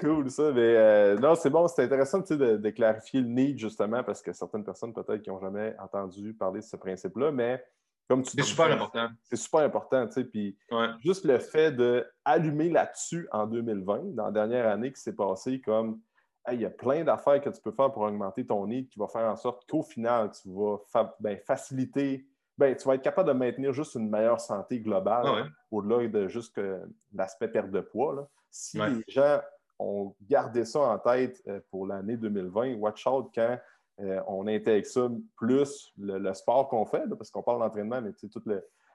Cool, ça. Mais euh, non, c'est bon, c'est intéressant de, de, clarifier le need, justement, parce que certaines personnes, peut-être, qui n'ont jamais entendu parler de ce principe-là, mais comme tu C'est super important. C'est super important, tu sais. Puis juste le fait d'allumer là-dessus en 2020, dans la dernière année qui s'est passée, comme il y a plein d'affaires que tu peux faire pour augmenter ton need qui va faire en sorte qu'au final, tu vas ben, faciliter ben, tu vas être capable de maintenir juste une meilleure santé globale ah au-delà de juste l'aspect perte de poids. Si les gens ont gardé ça en tête euh, pour l'année 2020, watch out quand euh, on intègre ça plus le, sport qu'on fait, parce qu'on parle d'entraînement, mais tous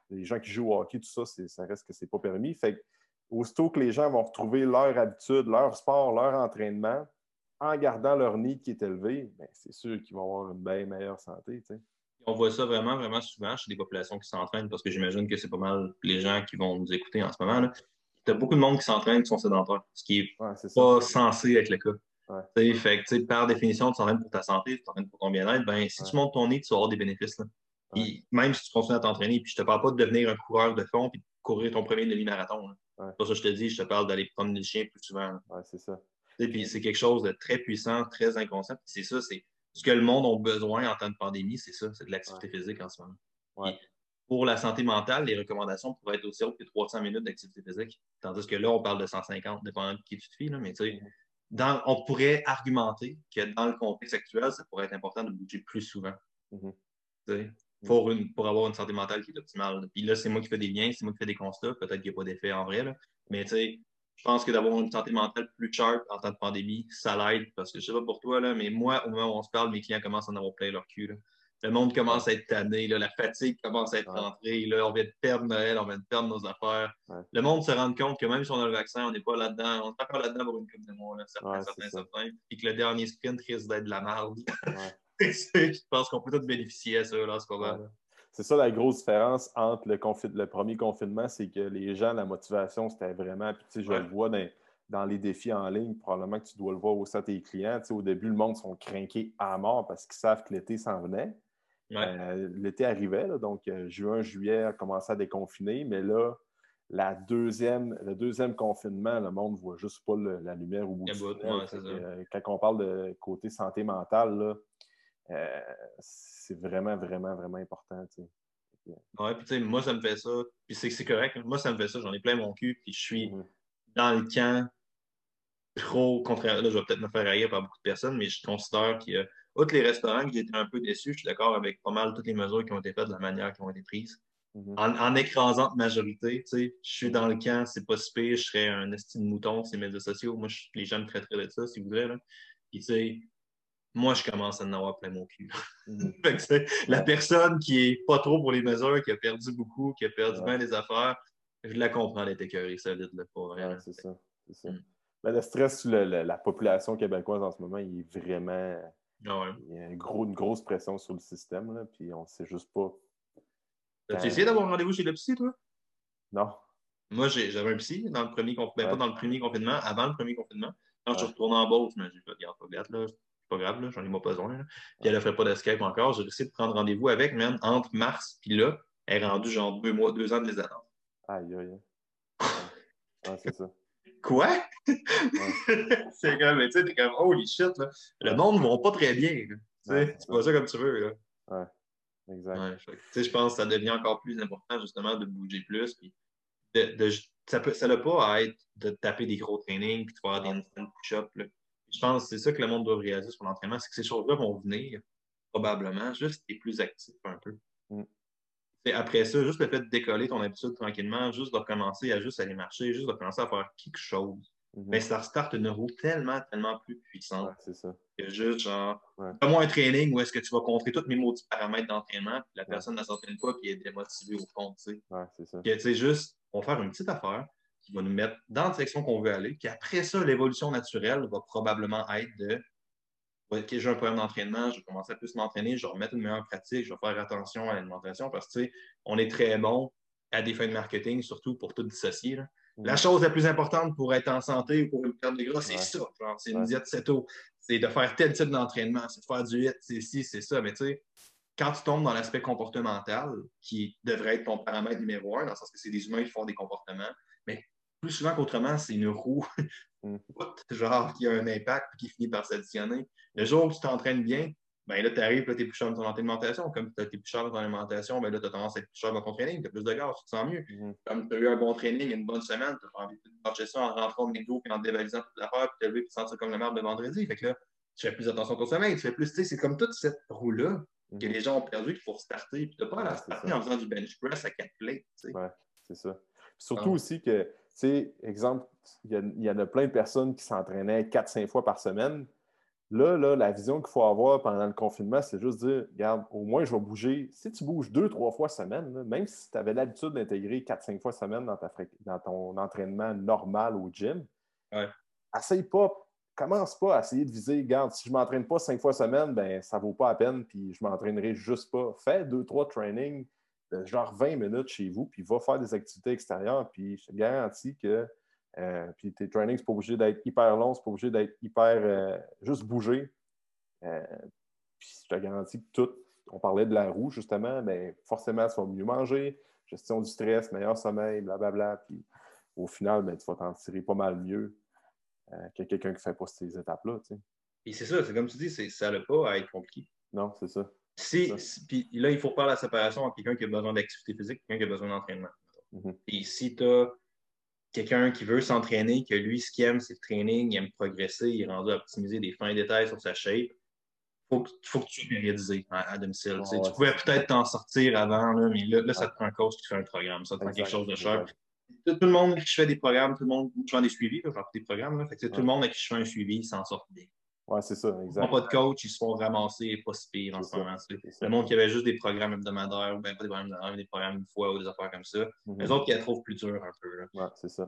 les gens qui jouent au hockey, tout ça, ça reste que c'est pas permis. Fait aussitôt que les gens vont retrouver leur habitude, leur sport, leur entraînement, en gardant leur nid qui est élevé, ben, c'est sûr qu'ils vont avoir une bien meilleure santé on voit ça vraiment, vraiment souvent chez des populations qui s'entraînent, parce que j'imagine que c'est pas mal les gens qui vont nous écouter en ce moment. Tu as beaucoup de monde qui s'entraîne qui sont sédentaires, ce qui n'est pas censé être le cas. Fait que, par définition, tu t'entraînes pour ta santé, tu t'entraînes pour ton bien-être. Ben, si tu montes ton nez, tu vas avoir des bénéfices. même si tu continues à t'entraîner, puis je te parle pas de devenir un coureur de fond puis de courir ton premier demi-marathon. C'est pour ça que je te dis, je te parle d'aller prendre les chiens plus souvent. c'est ça. Puis c'est quelque chose de très puissant, très inconscient. C'est ça, c'est ce que le monde a besoin en temps de pandémie, c'est ça, c'est de l'activité physique en ce moment. Pour la santé mentale, les recommandations pourraient être aussi hautes que 300 minutes d'activité physique. Tandis que là, on parle de 150, dépendant de qui tu te fies. mais tu sais, mm-hmm. on pourrait argumenter que dans le contexte actuel, ça pourrait être important de bouger plus souvent. Mm-hmm. Mm-hmm. pour, une, pour avoir une santé mentale qui est optimale. Puis là, c'est moi qui fais des liens, c'est moi qui fais des constats. Peut-être qu'il n'y a pas d'effet en vrai. Là. Mais tu sais, je pense que d'avoir une santé mentale plus sharp en temps de pandémie, ça l'aide parce que je sais pas pour toi, là, mais moi, au moment où on se parle, mes clients commencent à en avoir plein leur cul. Le monde commence à être tanné, la fatigue commence à être rentrée, là, on vient de perdre Noël, on vient de perdre nos affaires. Le monde se rend compte que même si on a le vaccin, on n'est pas là-dedans, on n'est pas là-dedans pour une couple de mois, là, certains, certains, certains, puis que le dernier sprint risque d'être de la merde. je pense qu'on peut tous bénéficier à ça, là, c'est pas mal c'est ça la grosse différence entre le, le premier confinement, c'est que les gens, la motivation, c'était vraiment. Puis, tu sais, je le vois dans, les défis en ligne, probablement que tu dois le voir aussi à tes clients. Tu sais, au début, le monde sont craqués à mort parce qu'ils savent que l'été s'en venait. Euh, l'été arrivait, donc euh, juin, juillet, a commencé à déconfiner, mais là, la deuxième, le deuxième confinement, le monde ne voit juste pas la lumière au bout du tunnel. Euh, quand on parle de côté santé mentale, là, c'est vraiment, vraiment, vraiment important. Tu sais. Ouais, puis tu sais, moi, ça me fait ça. Puis c'est correct. Moi, ça me fait ça. J'en ai plein mon cul. Puis je suis mm-hmm. dans le camp trop contraire. Là, je vais peut-être me faire haïr par beaucoup de personnes, mais je considère qu'il y a, outre les restaurants, que j'ai été un peu déçu, je suis d'accord avec pas mal toutes les mesures qui ont été faites de la manière qui ont été prises. Mm-hmm. en, écrasante majorité, tu sais, je suis dans le camp, c'est pas si pire, je serais un estime mouton, ces médias sociaux. Moi, les gens me traiteraient de ça, si vous voulez. Là. Puis, tu sais, moi, je commence à en avoir plein mon cul. Mhm. la personne qui est pas trop pour les mesures, qui a perdu beaucoup, qui a perdu bien des affaires, je la comprends, elle est écœurée solide. Là, pour c'est ça. C'est ça. Mm. le stress sur la population québécoise en ce moment, il est vraiment. Ah il y a une, grosse pression sur le système, là, puis on ne sait juste pas. As-tu essayé d'avoir rendez-vous chez le psy, toi? Non. Moi, j'avais un psy dans le premier confinement, pas dans le premier confinement, avant le premier confinement. Quand je suis retourné en Beauce, je me suis dit, regarde, là, pas grave, j'en ai pas besoin. Puis elle ne fait pas d'escape encore. J'ai décidé de prendre rendez-vous avec, même entre mars puis là, elle est rendue genre deux mois, deux ans de les attendre. Aïe, aïe. Ouais, c'est ça. Quoi? c'est comme, tu sais, t'es comme, holy shit, là. Le monde ne va pas très bien. Tu sais, tu vois ça comme tu veux, là. Ouais, exact. tu sais, je pense que ça devient encore plus important, justement, de bouger plus. Puis de, ça n'a ça pas à être de taper des gros trainings puis de faire des push-ups. Je pense que c'est ça que le monde doit réaliser sur l'entraînement, c'est que ces choses-là vont venir, probablement, juste et plus actif un peu. Mm après ça, juste le fait de décoller ton habitude tranquillement, juste de recommencer à juste aller marcher, juste de commencer à faire quelque chose, mais ça restarte une roue tellement, tellement plus puissante. c'est ça. Que juste genre, fais-moi un training où est-ce que tu vas contrer tous mes maudits paramètres d'entraînement, puis la personne ne s'entraîne pas, puis est démotivée au fond, tu sais. Ouais, c'est ça. tu sais, juste, on va faire une petite affaire qui va nous mettre dans la direction qu'on veut aller, puis après ça, l'évolution naturelle va probablement être de OK, j'ai un problème d'entraînement, je vais commencer à plus m'entraîner, je vais remettre une meilleure pratique, je vais faire attention à l'alimentation parce que, tu sais, on est très bon à des fins de marketing, surtout pour tout dissocier. La chose la plus importante pour être en santé ou pour une perte de gras, c'est ça. C'est une diète céto. C'est de faire tel type d'entraînement. C'est de faire du hit, c'est ci, c'est ça. Mais tu sais, quand tu tombes dans l'aspect comportemental, qui devrait être ton paramètre numéro un, dans le sens que c'est des humains qui font des comportements, mais plus souvent qu'autrement, c'est une roue mm. genre qui a un impact et qui finit par s'additionner. Le jour où tu t'entraînes bien, ben là, tu arrives, tu es plus cher dans ton alimentation. Comme tu es plus cher dans ton alimentation, ben là, tu as tendance à être plus cher dans ton training, tu as plus de gaz, tu te sens mieux. Mm-hmm. Comme tu as eu un bon training, une bonne semaine, tu as envie de marcher ça en rentrant au McDo puis en dévalisant toute l'affaire, puis te lever puis te sentir comme le merde de vendredi. Fait que là, tu fais plus attention à ton sommeil, tu fais plus, tu sais, c'est comme toute cette roue-là que mm-hmm. les gens ont perdu qu'il faut starter. Puis tu n'as pas à la starter en faisant du bench press à quatre plates. Tu sais. Ouais, c'est ça. Surtout ah. aussi que, sais, exemple, il y, y, en a plein de personnes qui s'entraînaient 4-5 fois par semaine. Là, là, la vision qu'il faut avoir pendant le confinement, c'est juste dire, regarde, au moins, je vais bouger. Si tu bouges deux, trois fois semaine, même si tu avais l'habitude d'intégrer quatre, cinq fois semaine dans, ta dans ton entraînement normal au gym, ouais. essaye pas, commence pas à essayer de viser, regarde, si je ne m'entraîne pas cinq fois semaine, ben ça ne vaut pas la peine, puis je m'entraînerai juste pas. Fais deux, trois trainings, genre 20 minutes chez vous, puis va faire des activités extérieures, puis je te garantis que euh, puis tes trainings, c'est pas obligé d'être hyper long, c'est pas obligé d'être hyper. Euh, juste bouger. Euh, puis je te garantis que tout, on parlait de la roue justement, mais forcément, tu vas mieux manger, gestion du stress, meilleur sommeil, blablabla. Puis au final, ben, tu vas t'en tirer pas mal mieux que quelqu'un qui ne fait pas ces étapes-là. Puis c'est ça, c'est comme tu dis, ça n'a pas à être compliqué. Non, c'est ça. Si, puis là, il faut faire la séparation entre quelqu'un qui a besoin d'activité physique et quelqu'un qui a besoin d'entraînement. Et si tu as quelqu'un qui veut s'entraîner, que lui, ce qu'il aime, c'est le training, il aime progresser, il est rendu à optimiser des fins détails sur sa shape, il faut, que tu sois périodisé à, domicile. tu pouvais peut-être t'en sortir avant, là, mais là, ça te prend un coach qui fait un programme. Ça te prend quelque chose de cher. Tout, le monde qui fait des programmes, tout le monde, je fais des suivis, je fais des programmes. Là, fait tout le monde qui je fais un suivi s'en sort bien. Oui, c'est ça, exact. Ils pas de coach, ils se font ramasser et pas si pire en ce moment. Le monde qui avait juste des programmes hebdomadaires, ou bien pas des programmes hebdomadaires, mais des programmes une fois ou des affaires comme ça. Mm-hmm. Les autres qui la trouvent plus dur un peu. Oui, c'est ça.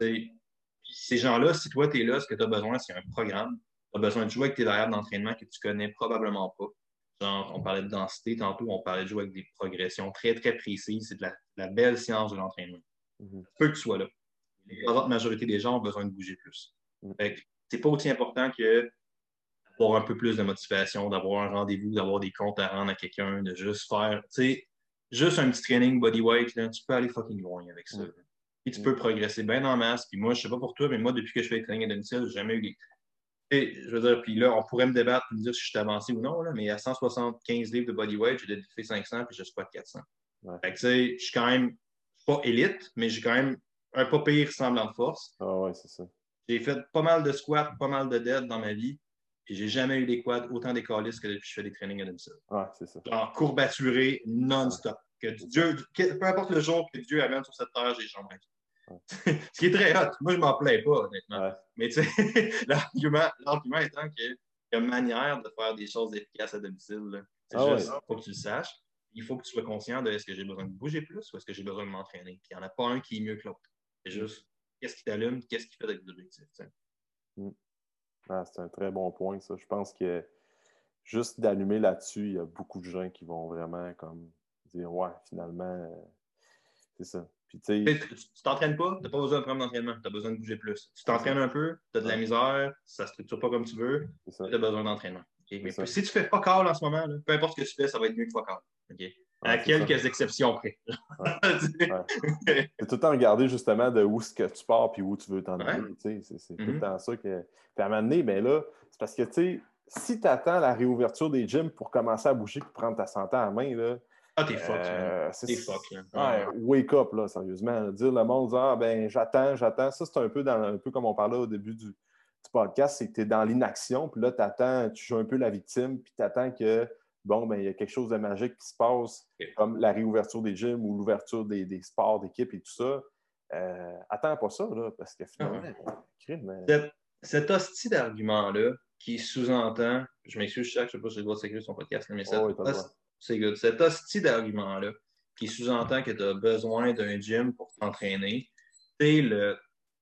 ces gens-là, si toi, tu es là, ce que tu as besoin, c'est un programme. Tu as besoin de jouer avec tes variables d'entraînement que tu connais probablement pas. Genre, on parlait de densité tantôt, on parlait de jouer avec des progressions très, très précises. C'est de la, belle science de l'entraînement. Mm Peu que tu sois là. La majorité des gens ont besoin de bouger plus. Mm C'est pas aussi important que d'avoir un peu plus de motivation, d'avoir un rendez-vous, d'avoir des comptes à rendre à quelqu'un, de juste faire, tu sais, juste un petit training bodyweight, tu peux aller fucking loin avec ça. Et tu peux progresser bien en masse. Puis moi, je sais pas pour toi, mais moi, depuis que je fais des trainings à domicile, j'ai jamais eu des. Et, je veux dire, puis là, on pourrait me débattre et me dire si je suis avancé ou non, là, mais à 175 livres de bodyweight, j'ai fait 500 puis je squat 400. Fait que, tu sais, je suis quand même pas élite, mais j'ai quand même un pas pire semblant de force. Ah ouais, c'est ça. J'ai fait pas mal de squats, pas mal de dead dans ma vie. Puis j'ai jamais eu des quads autant des calices que depuis que je fais des trainings à domicile. Ouais, c'est ça. En courbaturé non-stop. Que Dieu, peu importe le jour que Dieu amène sur cette terre, j'ai jambes Ce qui est très hot. Moi, je m'en plains pas, honnêtement. Mais tu sais, l'argument étant qu'il y a une manière de faire des choses efficaces à domicile. C'est ah juste, il faut que tu le saches. Il faut que tu sois conscient de est-ce que j'ai besoin de bouger plus ou est-ce que j'ai besoin de m'entraîner. Puis il n'y en a pas un qui est mieux que l'autre. C'est juste qu'est-ce qui t'allume, qu'est-ce qui fait avec l'objectif. Mm. Ah, c'est un très bon point, ça. Je pense que juste d'allumer là-dessus, il y a beaucoup de gens qui vont vraiment comme dire Ouais, finalement, euh, c'est ça. Puis, tu t'entraînes pas, tu n'as pas besoin de prendre d'entraînement, tu as besoin de bouger plus. Tu t'entraînes un peu, tu as de la misère, ça ne structure pas comme tu veux, tu as besoin d'entraînement. Mais si tu fais pas call en ce moment, peu importe ce que tu fais, ça va être mieux que pas call. À quelques exceptions près. c'est tout le temps regarder justement de où que tu pars et où tu veux t'en aller. C'est tout le mm-hmm. temps ça que. Puis à un moment donné, ben là, c'est parce que tu sais, si tu attends la réouverture des gyms pour commencer à bouger et prendre ta santé en main, là, ah, t'es fuck, euh, T'es fuck, Ouais, wake up, là, sérieusement. Dire le monde, ah, ben, j'attends, j'attends. Ça, c'est un peu, dans, un peu comme on parlait au début du, podcast, c'est que tu es dans l'inaction, puis là, tu attends, tu joues un peu la victime, puis tu attends que, bon, ben, il y a quelque chose de magique qui se passe, comme la réouverture des gyms ou l'ouverture des, des sports d'équipe et tout ça. Euh, attends pas ça, là, parce que finalement, ah cet hostie d'argument-là qui sous-entend, je m'excuse, je ne sais pas si je dois sécuriser son podcast, mais oh, c'est good. Cet hostie d'argument-là qui sous-entend que tu as besoin d'un gym pour t'entraîner, t'es le,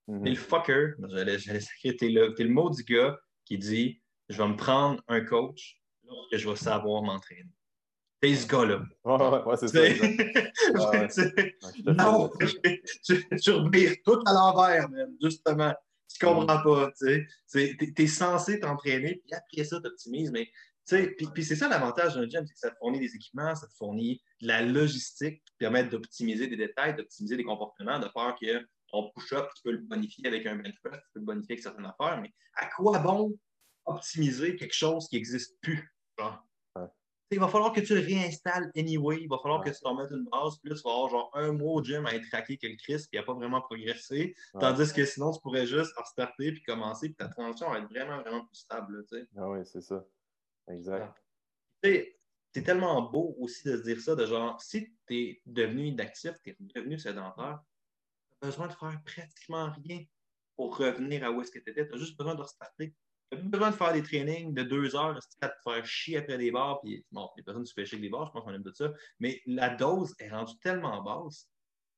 mm le fucker, j'allais t'es le, es le mot du gars qui dit Je vais me prendre un coach lorsque je vais savoir m'entraîner. T'es ce gars-là. Ouais, ouais, c'est ça. non, tu, revires tout à l'envers, justement. Tu comprends pas, tu sais. T'es censé t'entraîner, puis après ça, tu optimises, mais puis, puis c'est ça l'avantage d'un gym, c'est que ça te fournit des équipements, ça te fournit de la logistique qui permet d'optimiser des détails, d'optimiser des comportements, de faire que ton push-up, tu peux le bonifier avec un bench press, tu peux le bonifier avec certaines affaires, mais à quoi bon optimiser quelque chose qui n'existe plus? Il va falloir que tu le réinstalles anyway, il va falloir que tu t'en mettes une base, plus tu vas avoir genre un mois au gym à être traqué que le Chris, puis à pas vraiment progressé, tandis que sinon, tu pourrais juste restarter puis commencer, puis ta transition va être vraiment, vraiment plus stable. ah oui, c'est ça. Exact. C'est tellement beau aussi de se dire ça, de genre, si tu es devenu inactif, tu es devenu sédentaire, tu as besoin de faire pratiquement rien pour revenir à où est-ce que tu étais. Tu as juste besoin de restarter. Tu n'as pas besoin de faire des trainings de deux heures, de te faire chier après des bars. Puis, bon, les personnes se chier avec des bars, je pense qu'on aime tout ça. Mais la dose est rendue tellement basse.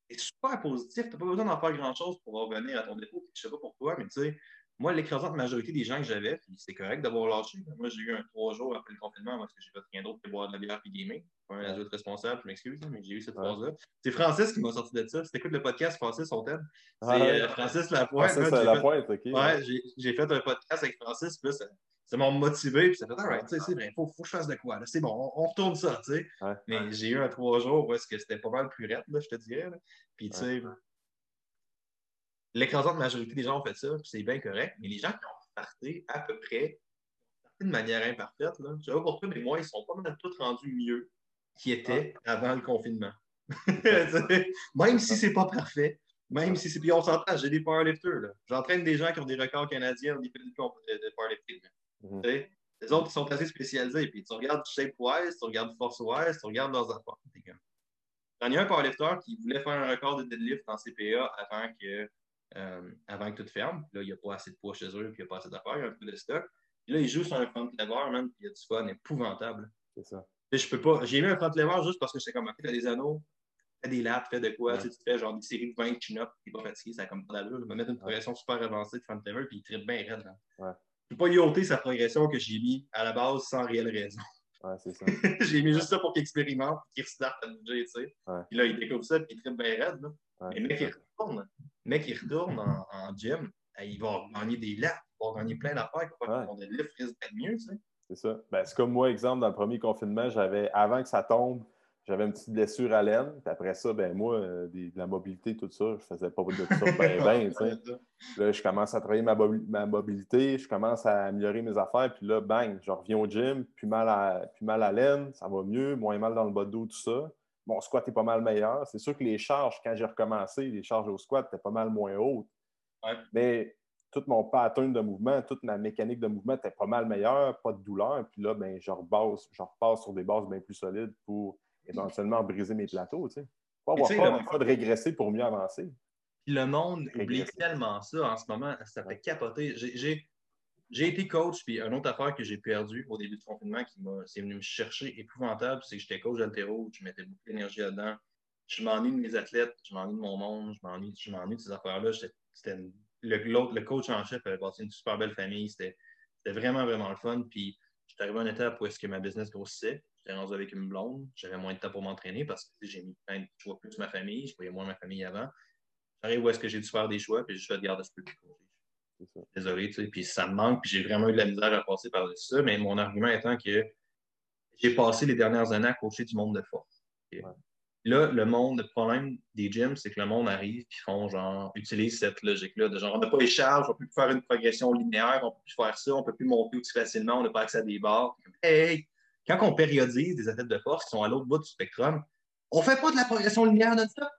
C'est super positif. Tu n'as pas besoin d'en faire grand-chose pour revenir à ton dépôt. Je sais pas pourquoi, mais tu sais, moi, l'écrasante majorité des gens que j'avais, puis c'est correct d'avoir lâché. Moi, j'ai eu un trois jours après le confinement parce que j'ai fait rien d'autre que boire de la bière et gamer. Pas un adulte responsable, je m'excuse, mais j'ai eu cette phase-là. C'est Francis qui m'a sorti de ça. C'était écoutes le podcast, Francis, son thème. C'est ah, euh, Francis Lapointe. Francis Lapointe, OK. Ouais, j'ai fait un podcast avec Francis, puis ça m'a motivé, puis ça fait, alright, c'est vrai, il faut, faut, que je fasse de quoi. C'est bon, on, retourne ça, tu sais. Mais j'ai eu un trois jours où est-ce que c'était pas mal plus raide, là, je te dirais. Puis, tu sais, l'écrasante majorité des gens ont fait ça, c'est bien correct, mais les gens qui ont parté à peu près de manière imparfaite, là, je sais pas pour toi, mais moi, ils sont pas mal tous rendus mieux qu'ils étaient ah. avant le confinement. même si c'est pas parfait, même si c'est. Puis on s'entend, j'ai des powerlifters. J'entraîne des gens qui ont des records canadiens des de powerlifting. Mm Les autres, ils sont assez spécialisés. Puis tu regardes shape-wise, tu regardes force-wise, tu regardes leurs affaires. Il y a un powerlifter qui voulait faire un record de deadlift en CPA avant que euh, avant que tout ferme. Là, il n'y a pas assez de poids chez eux, puis il n'y a pas assez d'affaires, il y a un peu de stock. Puis là, il joue sur un front lever, man, puis il y a du fun épouvantable. C'est ça. je peux pas. J'ai mis un front lever juste parce que j'étais comme, tu as des anneaux, fais des laps, fais de quoi, tu, fais genre des séries de 20 chin-up, t'es pas fatigué, ça a comme pas d'allure. Il va mettre une progression super avancée de front lever, puis il tripe bien raide. Là. Ouais. Je peux pas y ôter sa progression que j'ai mis à la base sans réelle raison. Ouais, c'est ça. j'ai mis juste ça pour qu'il expérimente, qu'il restarte à bouger, tu sais. Puis là, il découvre ça, puis il tripe bien raide. Là. Mais le mec, il retourne. Le mec, il retourne en, gym, il va gagner des laps, il va gagner plein d'affaires, il va faire des livres risque d'être mieux, tu sais. C'est ça. Ben, c'est comme moi, exemple, dans le premier confinement, j'avais, avant que ça tombe, j'avais une petite blessure à l'aine. Puis après ça, ben moi, euh, de la mobilité, tout ça, je faisais pas de ça bien, bien. Là, je commence à travailler ma, ma, mobilité, je commence à améliorer mes affaires. Puis là, bang, je reviens au gym, plus mal à, plus mal à l'aine, ça va mieux, moins mal dans le bas de dos, tout ça. Mon squat est pas mal meilleur. C'est sûr que les charges, quand j'ai recommencé, les charges au squat étaient pas mal moins hautes. Mais tout mon pattern de mouvement, toute ma mécanique de mouvement était pas mal meilleure, pas de douleur. Puis là, ben, je, repasse, je repasse sur des bases bien plus solides pour éventuellement briser mes plateaux. Tu sais. Pas avoir peur de régresser pour mieux avancer. le monde oublie tellement ça en ce moment. Ça fait capoter. J'ai j'ai été coach, puis une autre affaire que j'ai perdue au début du confinement qui m'a, c'est venu me chercher épouvantable, c'est que j'étais coach d'altéro, je mettais beaucoup d'énergie là-dedans. Je m'ennuie de mes athlètes, je m'ennuie de mon monde, je m'ennuie, je de ces affaires-là. C'était le, coach en chef avait passé une super belle famille. C'était vraiment, vraiment le fun. Puis, j'étais arrivé à une étape où est-ce que ma business grossissait. J'étais rendu avec une blonde. J'avais moins de temps pour m'entraîner parce que j'ai mis plein de, je vois plus ma famille. Je voyais moins ma famille avant. J'arrive où est-ce que j'ai dû faire des choix, puis je fais de garde, ce peux plus Désolé, tu sais, puis ça me manque, puis j'ai vraiment eu de la misère à passer par ça, mais mon argument étant que j'ai passé les dernières années à coacher du monde de force. Là, le monde, le problème des gyms, c'est que le monde arrive et font genre, utilise cette logique-là de genre, on n'a pas les charges, on ne peut plus faire une progression linéaire, on ne peut plus faire ça, on ne peut plus monter aussi facilement, on n'a pas accès à des barres. Hey, quand on périodise des athlètes de force qui sont à l'autre bout du spectrum, on ne fait pas de la progression linéaire non-stop.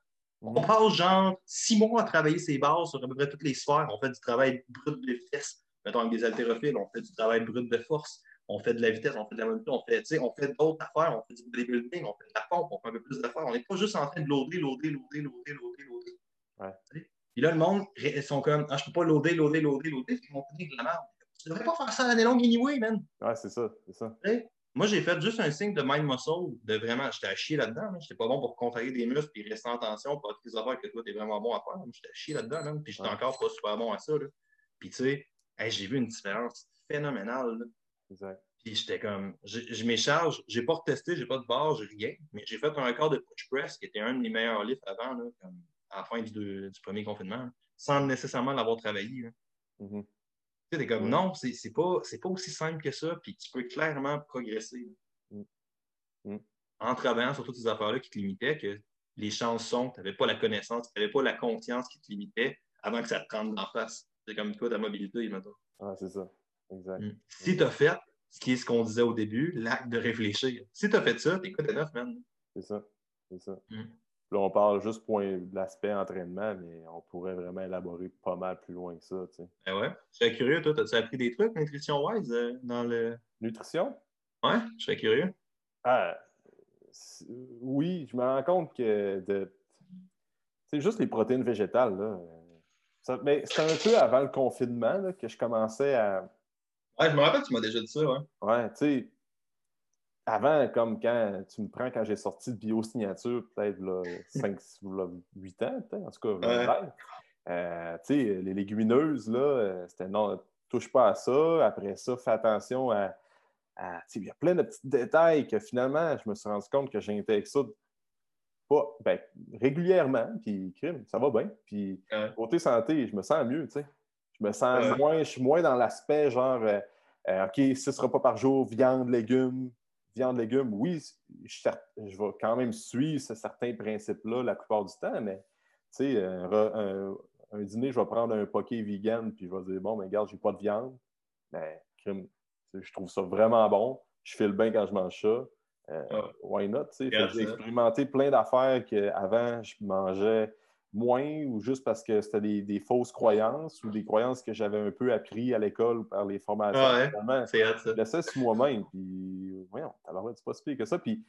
On passe genre six mois à travailler ces barres sur à peu près toutes les sphères. On fait du travail brut de vitesse. Mettons avec des haltérophiles, on fait du travail brut de force on fait de la vitesse, on fait de la mobilité, on fait, on fait d'autres affaires, on fait du bodybuilding, on fait de la pompe, on fait un peu plus d'affaires. On n'est pas juste en train de loader, loader, loader, loader, loader, loader. Ouais. Puis là, le monde, ils sont comme, ah, je peux pas loader, loader, loader, loader, ils vont tenir de la merde. Tu devrais pas faire ça l'année longue anyway, man. Ouais, c'est ça, c'est ça. Moi, j'ai fait juste un signe de mind muscle, de vraiment, j'étais à chier là-dedans. J'étais pas bon pour contrarier des muscles et rester en tension, pas les affaires que toi, t'es vraiment bon à faire. J'étais à chier là-dedans. Puis j'étais encore pas super bon à ça. Là. Puis tu sais, j'ai vu une différence phénoménale. Exact. Puis j'étais comme, je, m'écharge, j'ai pas retesté, j'ai pas de barre, j'ai rien, mais j'ai fait un record de push press qui était un de mes meilleurs lifts avant, là, comme à la fin du, premier confinement, sans nécessairement l'avoir travaillé. Mm-hmm. Tu sais, comme, non, c'est pas, pas aussi simple que ça, puis tu peux clairement progresser. Mm. Mm. En travaillant sur toutes ces affaires-là qui te limitaient, que les chances sont que tu n'avais pas la connaissance, tu n'avais pas la confiance qui te limitait avant que ça te rentre en face. C'est comme toi, ta mobilité, maintenant. Ah, c'est ça. Exact. Mm. Si tu as fait, ce qui est ce qu'on disait au début, l'acte de réfléchir. Si tu as fait ça, t'es quoi neuf, man? C'est ça. C'est ça. Là, on parle juste point de l'aspect entraînement, mais on pourrait vraiment élaborer pas mal plus loin que ça. Tu sais. Ben ouais. Je serais curieux, toi, as-tu appris des trucs nutrition-wise euh, dans le. Nutrition? Ouais, je serais curieux. Ah, oui, je me rends compte que de... c'est juste les protéines végétales. Là. mais c'était un peu avant le confinement là, que je commençais à Ouais, je me rappelle, tu m'as déjà dit ça, ouais. Ouais, tu sais, avant, comme quand tu me prends quand j'ai sorti de Biosignature, peut-être 5, 8 ans, peut-être, en tout cas, euh, tu sais, les légumineuses, là, euh, c'était non, touche pas à ça. Après ça, fais attention à. il y a plein de petits détails que finalement, je me suis rendu compte que j'intègre ça pas ben, régulièrement, puis crime, ça va bien. Puis côté santé, je me sens mieux, tu sais. Je me sens moins, je suis moins dans l'aspect genre, euh, OK, ce ne sera pas par jour, viande, légumes. Viande, légumes, oui, je, vais quand même suivre certains principes-là la plupart du temps, mais tu sais, un, dîner, je vais prendre un poké vegan, puis je vais dire, bon, mais regarde, j'ai pas de viande. Mais je trouve ça vraiment bon. Je file bien quand je mange ça. Euh, why not? J'ai expérimenté plein d'affaires qu'avant, je mangeais moins ou juste parce que c'était des, fausses croyances ou des croyances que j'avais un peu appris à l'école par les formations. Ouais, c'est ça. Je laissais sur moi-même. Puis, voyons, c'est pas si pire que ça. Puis,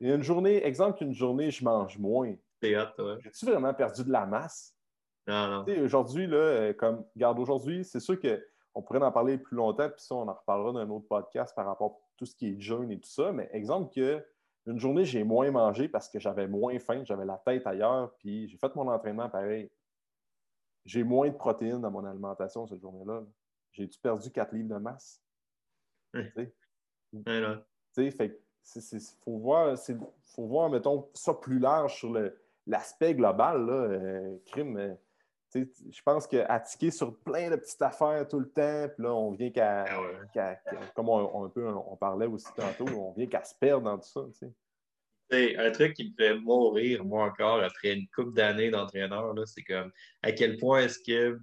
il y a une journée, exemple qu'une journée, je mange moins. C'est ouais. J'ai-tu vraiment perdu de la masse? Non, non. Aujourd'hui, là, euh, comme, garde aujourd'hui, c'est sûr qu'on pourrait en parler plus longtemps, puis ça, on en reparlera dans un autre podcast par rapport à tout ce qui est jeûne et tout ça. Mais exemple que une journée, j'ai moins mangé parce que j'avais moins faim, j'avais la tête ailleurs, puis j'ai fait mon entraînement pareil. J'ai moins de protéines dans mon alimentation cette journée-là. J'ai-tu perdu 4 livres de masse? Il faut voir, faut voir, mettons, ça plus large sur l'aspect global, là, euh, crime. Je pense qu'à tiquer sur plein de petites affaires tout le temps, puis là, on vient qu'à. Ah comme on, un peu, on parlait aussi tantôt, on vient qu'à se perdre dans tout ça. Un truc qui me fait mourir, moi encore, après une couple d'années d'entraîneur, c'est comme à quel point est-ce que.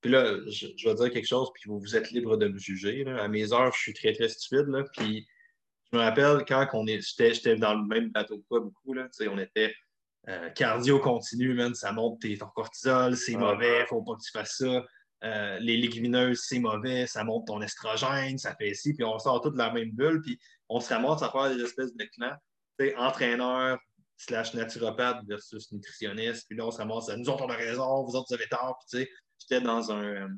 Puis là, je, vais dire quelque chose, puis vous, êtes libre de me juger. À mes heures, je suis très, très stupide. Là, puis je me rappelle quand on est, j'étais dans le même bateau que toi beaucoup. Là, on était euh, cardio continu, man, ça monte ton cortisol, c'est mauvais, faut pas que tu fasses ça. Euh, les légumineuses, c'est mauvais, ça monte ton estrogène, ça fait ci, puis on sort tout de la même bulle, puis on se ramasse à faire des espèces de clans. Entraîneur slash naturopathe versus nutritionniste, puis là, on se ramasse à nous autres, on a raison, vous autres, vous avez tort, puis tu sais, j'étais dans un.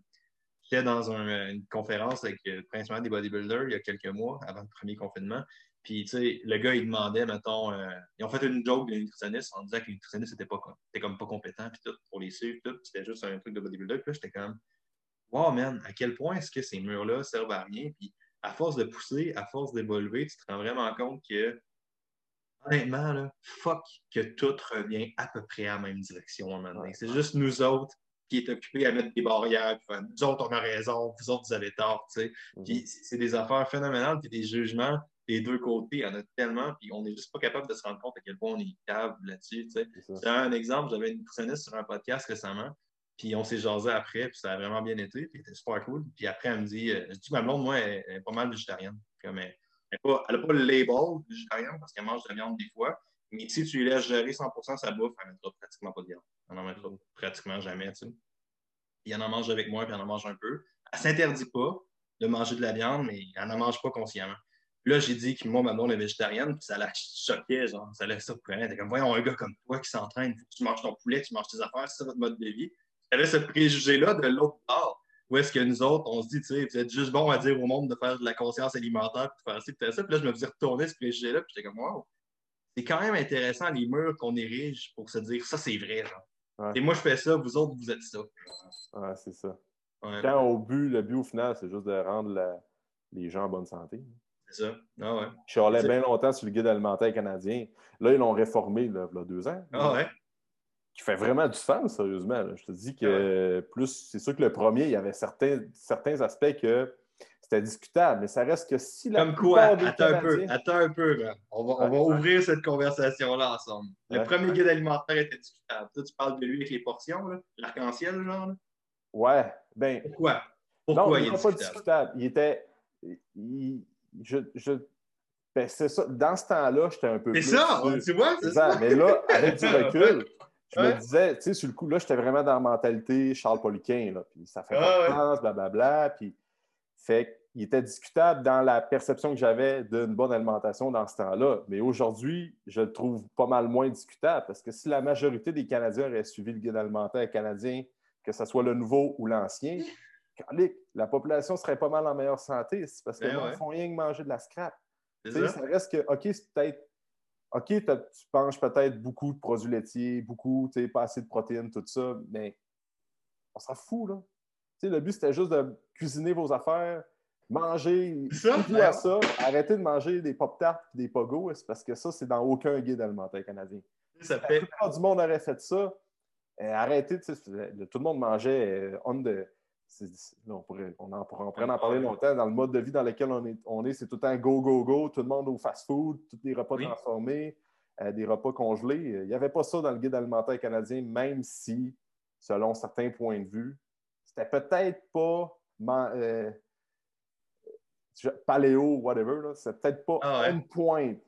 J'étais dans une conférence avec euh, principalement des bodybuilders il y a quelques mois, avant le premier confinement. Puis, tu sais, le gars, il demandait, mettons, euh, ils ont fait une joke de nutritionniste en disant que les nutritionnistes n'étaient pas, comme pas compétents, puis tout, pour les suivre, tout. C'était juste un truc de bodybuilder. Puis là, j'étais comme, wow, man, à quel point est-ce que ces murs-là servent à rien? Puis, à force de pousser, à force d'évoluer, tu te rends vraiment compte que, honnêtement, là, fuck, que tout revient à peu près à la même direction maintenant. C'est juste nous autres qui est occupé à mettre des barrières. Puis, nous autres, on a raison, vous autres, vous avez tort. Tu sais. Mhm. Puis c'est des affaires phénoménales, puis des jugements des deux côtés. Il y en a tellement, puis on n'est juste pas capable de se rendre compte à quel point on est câble là-dessus. Tu sais. un exemple, j'avais une nutritionniste sur un podcast récemment, puis on s'est jasé après, puis ça a vraiment bien été, puis c'était super cool. Puis après, elle me dit, euh, je dis, ma blonde, moi, elle, est pas mal végétarienne. Comme elle n'a pas, pas, le label végétarienne parce qu'elle mange de la viande des fois, mais si tu lui laisses gérer 100 sa bouffe, elle ne mettra pratiquement pas de viande. Elle n'en mettra pratiquement jamais, tu sais. Il en mange avec moi, puis elle en mange un peu. Elle ne s'interdit pas de manger de la viande, mais elle n'en mange pas consciemment. Là, j'ai dit que moi, ma blonde est végétarienne, puis ça la choquait, genre, ça la surprenait. T'es comme, voyons, un gars comme toi qui s'entraîne, tu manges ton poulet, tu manges tes affaires, c'est ça votre mode de vie. Avait ce préjugé-là de l'autre part. Où est-ce que nous autres, on se dit, tu sais, vous êtes juste bon à dire au monde de faire de la conscience alimentaire, puis de faire ci, puis ça. Puis là, je me faisais retourner ce préjugé-là, puis j'étais comme, wow, c'est quand même intéressant les murs qu'on érige pour se dire, ça, c'est vrai, genre. Et moi, je fais ça, vous autres, vous êtes ça. Ouais, c'est ça. Quand au but, le but au final, c'est juste de rendre les gens en bonne santé. C'est ça. Ah ouais. Je suis bien longtemps sur le guide alimentaire canadien. Là, ils l'ont réformé là, il y a deux ans. Ah ouais? Qui fait vraiment du sens, sérieusement. Je te dis que ah plus, c'est sûr que le premier, il y avait certains, certains aspects que c'était discutable, mais ça reste que si la Comme quoi? Attends un peu, attends un peu, On va, on va ouvrir cette conversation-là ensemble. Le premier guide alimentaire était discutable. Toi, tu parles de lui avec les portions, l'arc-en-ciel, genre? Là? Ouais. Ben, Pourquoi? Pourquoi il, était pas discutable? Il était. Je, je... Ben, c'est ça. Dans ce temps-là, j'étais un peu. C'est ça, tu vois, c'est ça. Mais là, avec du recul, je me disais, tu sais, sur le coup, là, j'étais vraiment dans la mentalité Charles Poliquin, là. Puis ça fait ah, pas de sens, blablabla. Puis, fait il était discutable dans la perception que j'avais d'une bonne alimentation dans ce temps-là. Mais aujourd'hui, je le trouve pas mal moins discutable parce que si la majorité des Canadiens auraient suivi le guide alimentaire canadien, que ce soit le nouveau ou l'ancien, la population serait pas mal en meilleure santé. parce qu'ils ben ne font rien que manger de la scrap. Ça. ça. reste que, OK, c'est peut-être. OK, tu manges peut-être beaucoup de produits laitiers, beaucoup, tu pas assez de protéines, tout ça, mais on s'en fout, là. le but, c'était juste de cuisiner vos affaires, manger, ça, à ça, arrêtez de manger des pop-tarts et des pogos, c'est parce que ça, c'est dans aucun guide alimentaire canadien. Ça fait... La plupart du monde aurait fait ça. Euh, arrêtez, tout le monde mangeait euh, on on, pourrait, on, en, pourrait en parler longtemps. Dans le mode de vie dans lequel on est, on est c'est tout le temps go, go, go, tout le monde au fast-food, tous les repas transformés, euh, des repas congelés. Il n'y avait pas ça dans le guide alimentaire canadien, même si, selon certains points de vue, c'était peut-être pas paléo, whatever, c'est peut-être pas ah une pointe.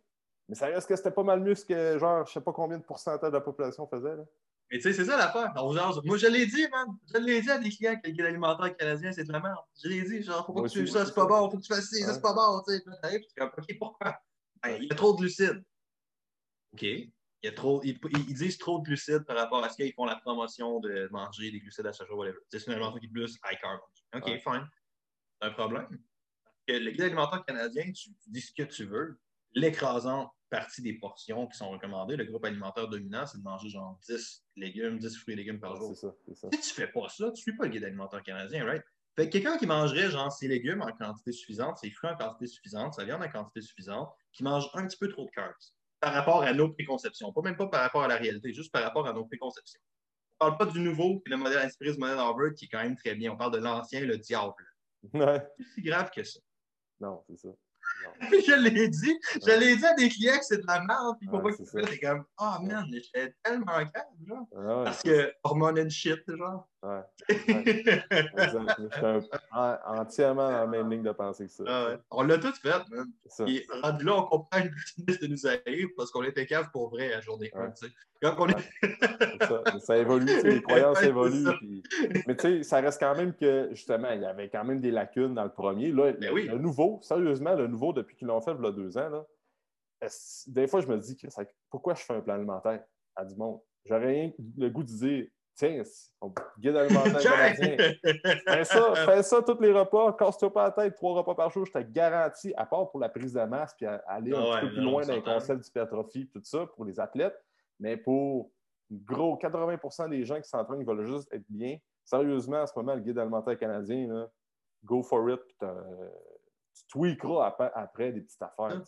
Mais ça reste que c'était pas mal mieux que, genre, je sais pas combien de pourcentage de la population faisait. Là. Mais tu sais, c'est ça l'affaire. Moi, je l'ai dit, man. Je l'ai dit à des clients que le guide alimentaire canadien, c'est de la merde. Je l'ai dit, genre, faut pas que tu fasses ça, c'est pas bon, faut que tu fasses ça, c'est pas bon, tu sais. Tu comme, OK, pourquoi? Ben, il y a trop de glucides. OK. Il y a trop, ils, disent trop de glucides par rapport à ce qu'ils font la promotion de manger des glucides à chaque jour, whatever. C'est une alimentation qui est plus high carb. OK, fine. C'est un problème le guide alimentaire canadien, tu, dis ce que tu veux. L'écrasante partie des portions qui sont recommandées, le groupe alimentaire dominant, c'est de manger genre 10 légumes, 10 fruits et légumes par jour. C'est ça, c'est ça. Si tu fais pas ça, tu suis pas le guide alimentaire canadien, right? Fait que quelqu'un qui mangerait genre ses légumes en quantité suffisante, ses fruits en quantité suffisante, sa viande en quantité suffisante, qui mange un petit peu trop de carbs par rapport à nos préconceptions, pas même pas par rapport à la réalité, juste par rapport à nos préconceptions. On parle pas du nouveau, puis le modèle inspiré du modèle Harvard qui est quand même très bien. On parle de l'ancien, le diable. Ouais. C'est si grave que ça. Non, c'est ça. je l'ai dit. Je l'ai dit à des clients que c'est de la merde. Puis pour ouais, que c'est comme, ah oh, man, j'étais tellement calme, genre. Ah parce que hormone and shit, genre. Ouais. ouais. Je suis entièrement dans la même ligne de pensée que ça. Ah ouais. On l'a tout fait, man. Et rendu là, on comprend une business de nous arrive parce qu'on était cave pour vrai à journée 1. Quand on est... ça, ça, évolue, les croyances évoluent. Puis... Mais tu sais, ça reste quand même que, justement, il y avait quand même des lacunes dans le premier. Là, ben oui. Le nouveau, sérieusement, le nouveau, depuis qu'ils l'ont fait il y a deux ans, là, des fois, je me dis que pourquoi je fais un plan alimentaire à du monde? J'aurais rien le goût de dire Tiens, guide alimentaire canadien. Fais ça, fais ça tous les repas, casse-toi pas la tête, trois repas par jour, je te garantis, à part pour la prise de masse, puis aller un petit peu plus loin dans les concepts d'hypertrophie, tout ça, pour les athlètes, mais pour gros 80% des gens qui s'entraînent, ils veulent juste être bien. Sérieusement, en ce moment, le guide alimentaire canadien, là, go for it, puis tu tweakeras après, des petites affaires.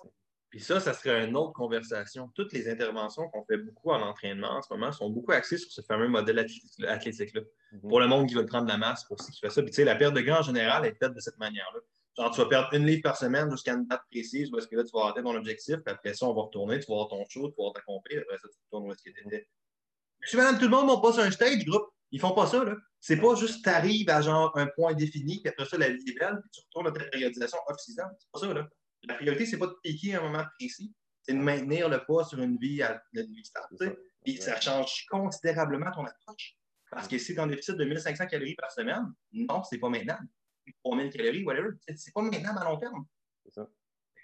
Puis ça, ça serait une autre conversation. Toutes les interventions qu'on fait beaucoup en entraînement en ce moment sont beaucoup axées sur ce fameux modèle athlétique-là. Mhm. Pour le monde qui veut prendre de la masse, pour ceux qui font ça. Puis tu sais, la perte de gras en général est faite de cette manière-là. Genre, tu vas perdre une livre par semaine jusqu'à une date précise où est-ce que là, tu vas atteindre ton objectif. Puis après ça, on va retourner, tu vas avoir ton show, tu vas avoir ta compé. Après ça, tu retournes où est-ce que tu étais. Monsieur, madame, tout le monde monte pas sur un stage, groupe. Ils font pas ça, là. C'est pas juste tu arrives à genre un point défini, puis après ça, la vie est belle, puis tu retournes à ta périodisation off-season. C'est pas ça, là. La priorité, c'est pas de piquer à un moment précis, c'est de maintenir le poids sur une vie à une vie stable. Puis ça change considérablement ton approche. Parce que si tu es en déficit de 1500 calories par semaine, non, c'est pas maintenant. 3000 calories, whatever, c'est pas maintenant à long terme. C'est ça.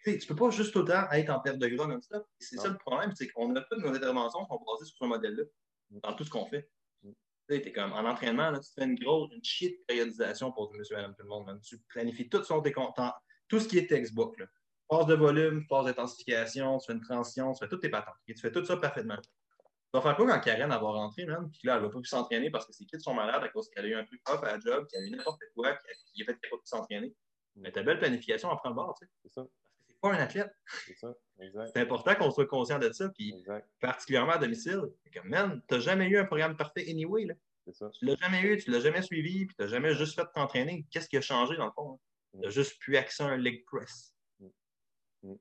Tu ne peux pas juste autant être en perte de gras non-stop. C'est ça le problème, c'est qu'on a toutes nos interventions qui sont basées sur ce modèle-là, mm. dans tout ce qu'on fait. Mm. Tu es comme en entraînement, là, tu fais une grosse, une shit périodisation pour monsieur, madame, tout le monde. Tu planifies tout tes comptes, tout ce qui est textbook. Là. Phase de volume, phase d'intensification, tu fais une transition, tu fais toutes tes patentes. Et tu fais tout ça parfaitement. Tu vas faire quoi quand Karen va rentrer, même, puis là, elle ne va pas plus s'entraîner parce que ses kids sont malades à cause qu'elle a eu un truc off à la job, qu'elle a eu n'importe quoi, qu'il a fait qu'elle ne pas plus s'entraîner. Mais ta belle planification en prend le bord, tu sais. C'est ça. Parce que c'est pas un athlète. C'est ça, exact. C'est important qu'on soit conscient de ça, puis particulièrement à domicile. C'est comme, man, t'as jamais eu un programme parfait anyway, là. C'est ça. Tu l'as jamais eu, tu l'as jamais suivi, puis tu n'as jamais juste fait t'entraîner. Qu'est-ce qui a changé dans le fond? Tu n'as juste pu accès un leg press.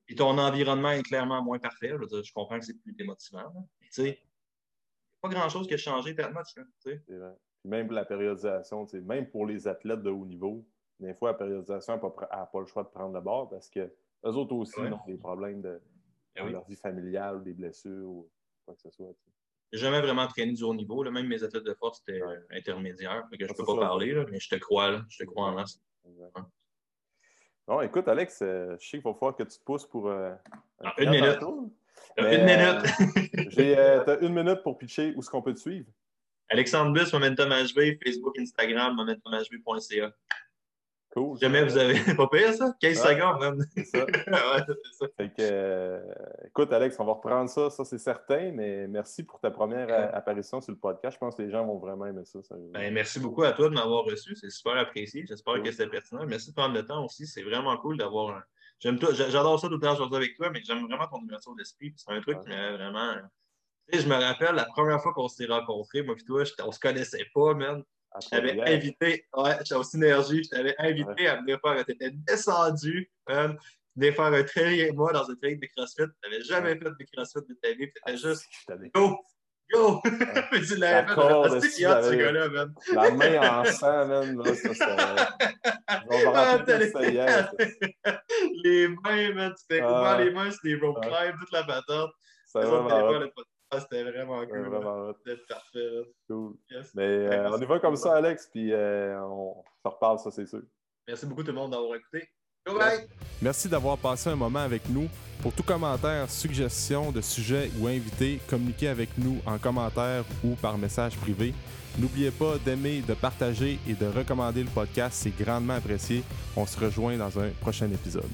Puis ton environnement est clairement moins parfait. Je, comprends que c'est plus démotivant. Mais tu sais, pas grand-chose qui a changé tellement. C'est vrai. même pour la périodisation, même pour les athlètes de haut niveau, des fois, la périodisation n'a pas, pas, le choix de prendre le bord parce que eux autres aussi ont des problèmes de, eh leur vie familiale, ou des blessures ou quoi que ce soit. J'ai jamais vraiment traîné du haut niveau. Même mes athlètes de force, c'était intermédiaire. je ne peux pas parler, mais je te crois. Je te crois en masse. Bon, écoute, Alex, euh, je sais qu'il va falloir que tu te pousses pour. Euh, une minute. une minute. J'ai euh, une minute pour pitcher. Où est-ce qu'on peut te suivre? Alexandre Bus, Momentum HV, Facebook, Instagram, momentumhv.ca. Cool. Jamais vous avez. Pas pire, ça? 15 secondes, même. C'est ça. ouais, c'est ça. Fait que, euh, écoute, Alex, on va reprendre ça, ça c'est certain, mais merci pour ta première euh, apparition sur le podcast. Je pense que les gens vont vraiment aimer ça. Ben, merci beaucoup à toi de m'avoir reçu. C'est super apprécié. J'espère que c'était pertinent. Merci de prendre le temps aussi. C'est vraiment cool d'avoir un. J'adore ça tout le temps aujourd'hui avec toi, mais j'aime vraiment ton ouverture d'esprit. C'est un truc qui m'a vraiment. Tu sais, je me rappelle la première fois qu'on s'est rencontrés, moi et toi, on se connaissait pas, man. Je t'avais invité, ouais, au Synergie, je t'avais invité à venir faire, tu étais descendu, man, venir faire un trail moi dans un trail de CrossFit. Tu n'avais jamais fait de CrossFit de ta vie, tu étais ah, juste go, go! Mais tu l'avais fait, c'est a ce gars-là, man. La main en sang, man, là, ça, ça. On va ça hier. Les mains, man, tu fais ouvrir les mains sur les rope climbs, toute la patate. Va, ah, c'était vraiment cool. Vraiment C'était parfait. Cool. Mais euh, on y va comme ça, Alex, puis euh, on se reparle, ça, c'est sûr. Merci beaucoup tout le monde d'avoir écouté. Bye Merci d'avoir passé un moment avec nous. Pour tout commentaire, suggestion de sujet ou invité, communiquez avec nous en commentaire ou par message privé. N'oubliez pas d'aimer, de partager et de recommander le podcast, c'est grandement apprécié. On se rejoint dans un prochain épisode.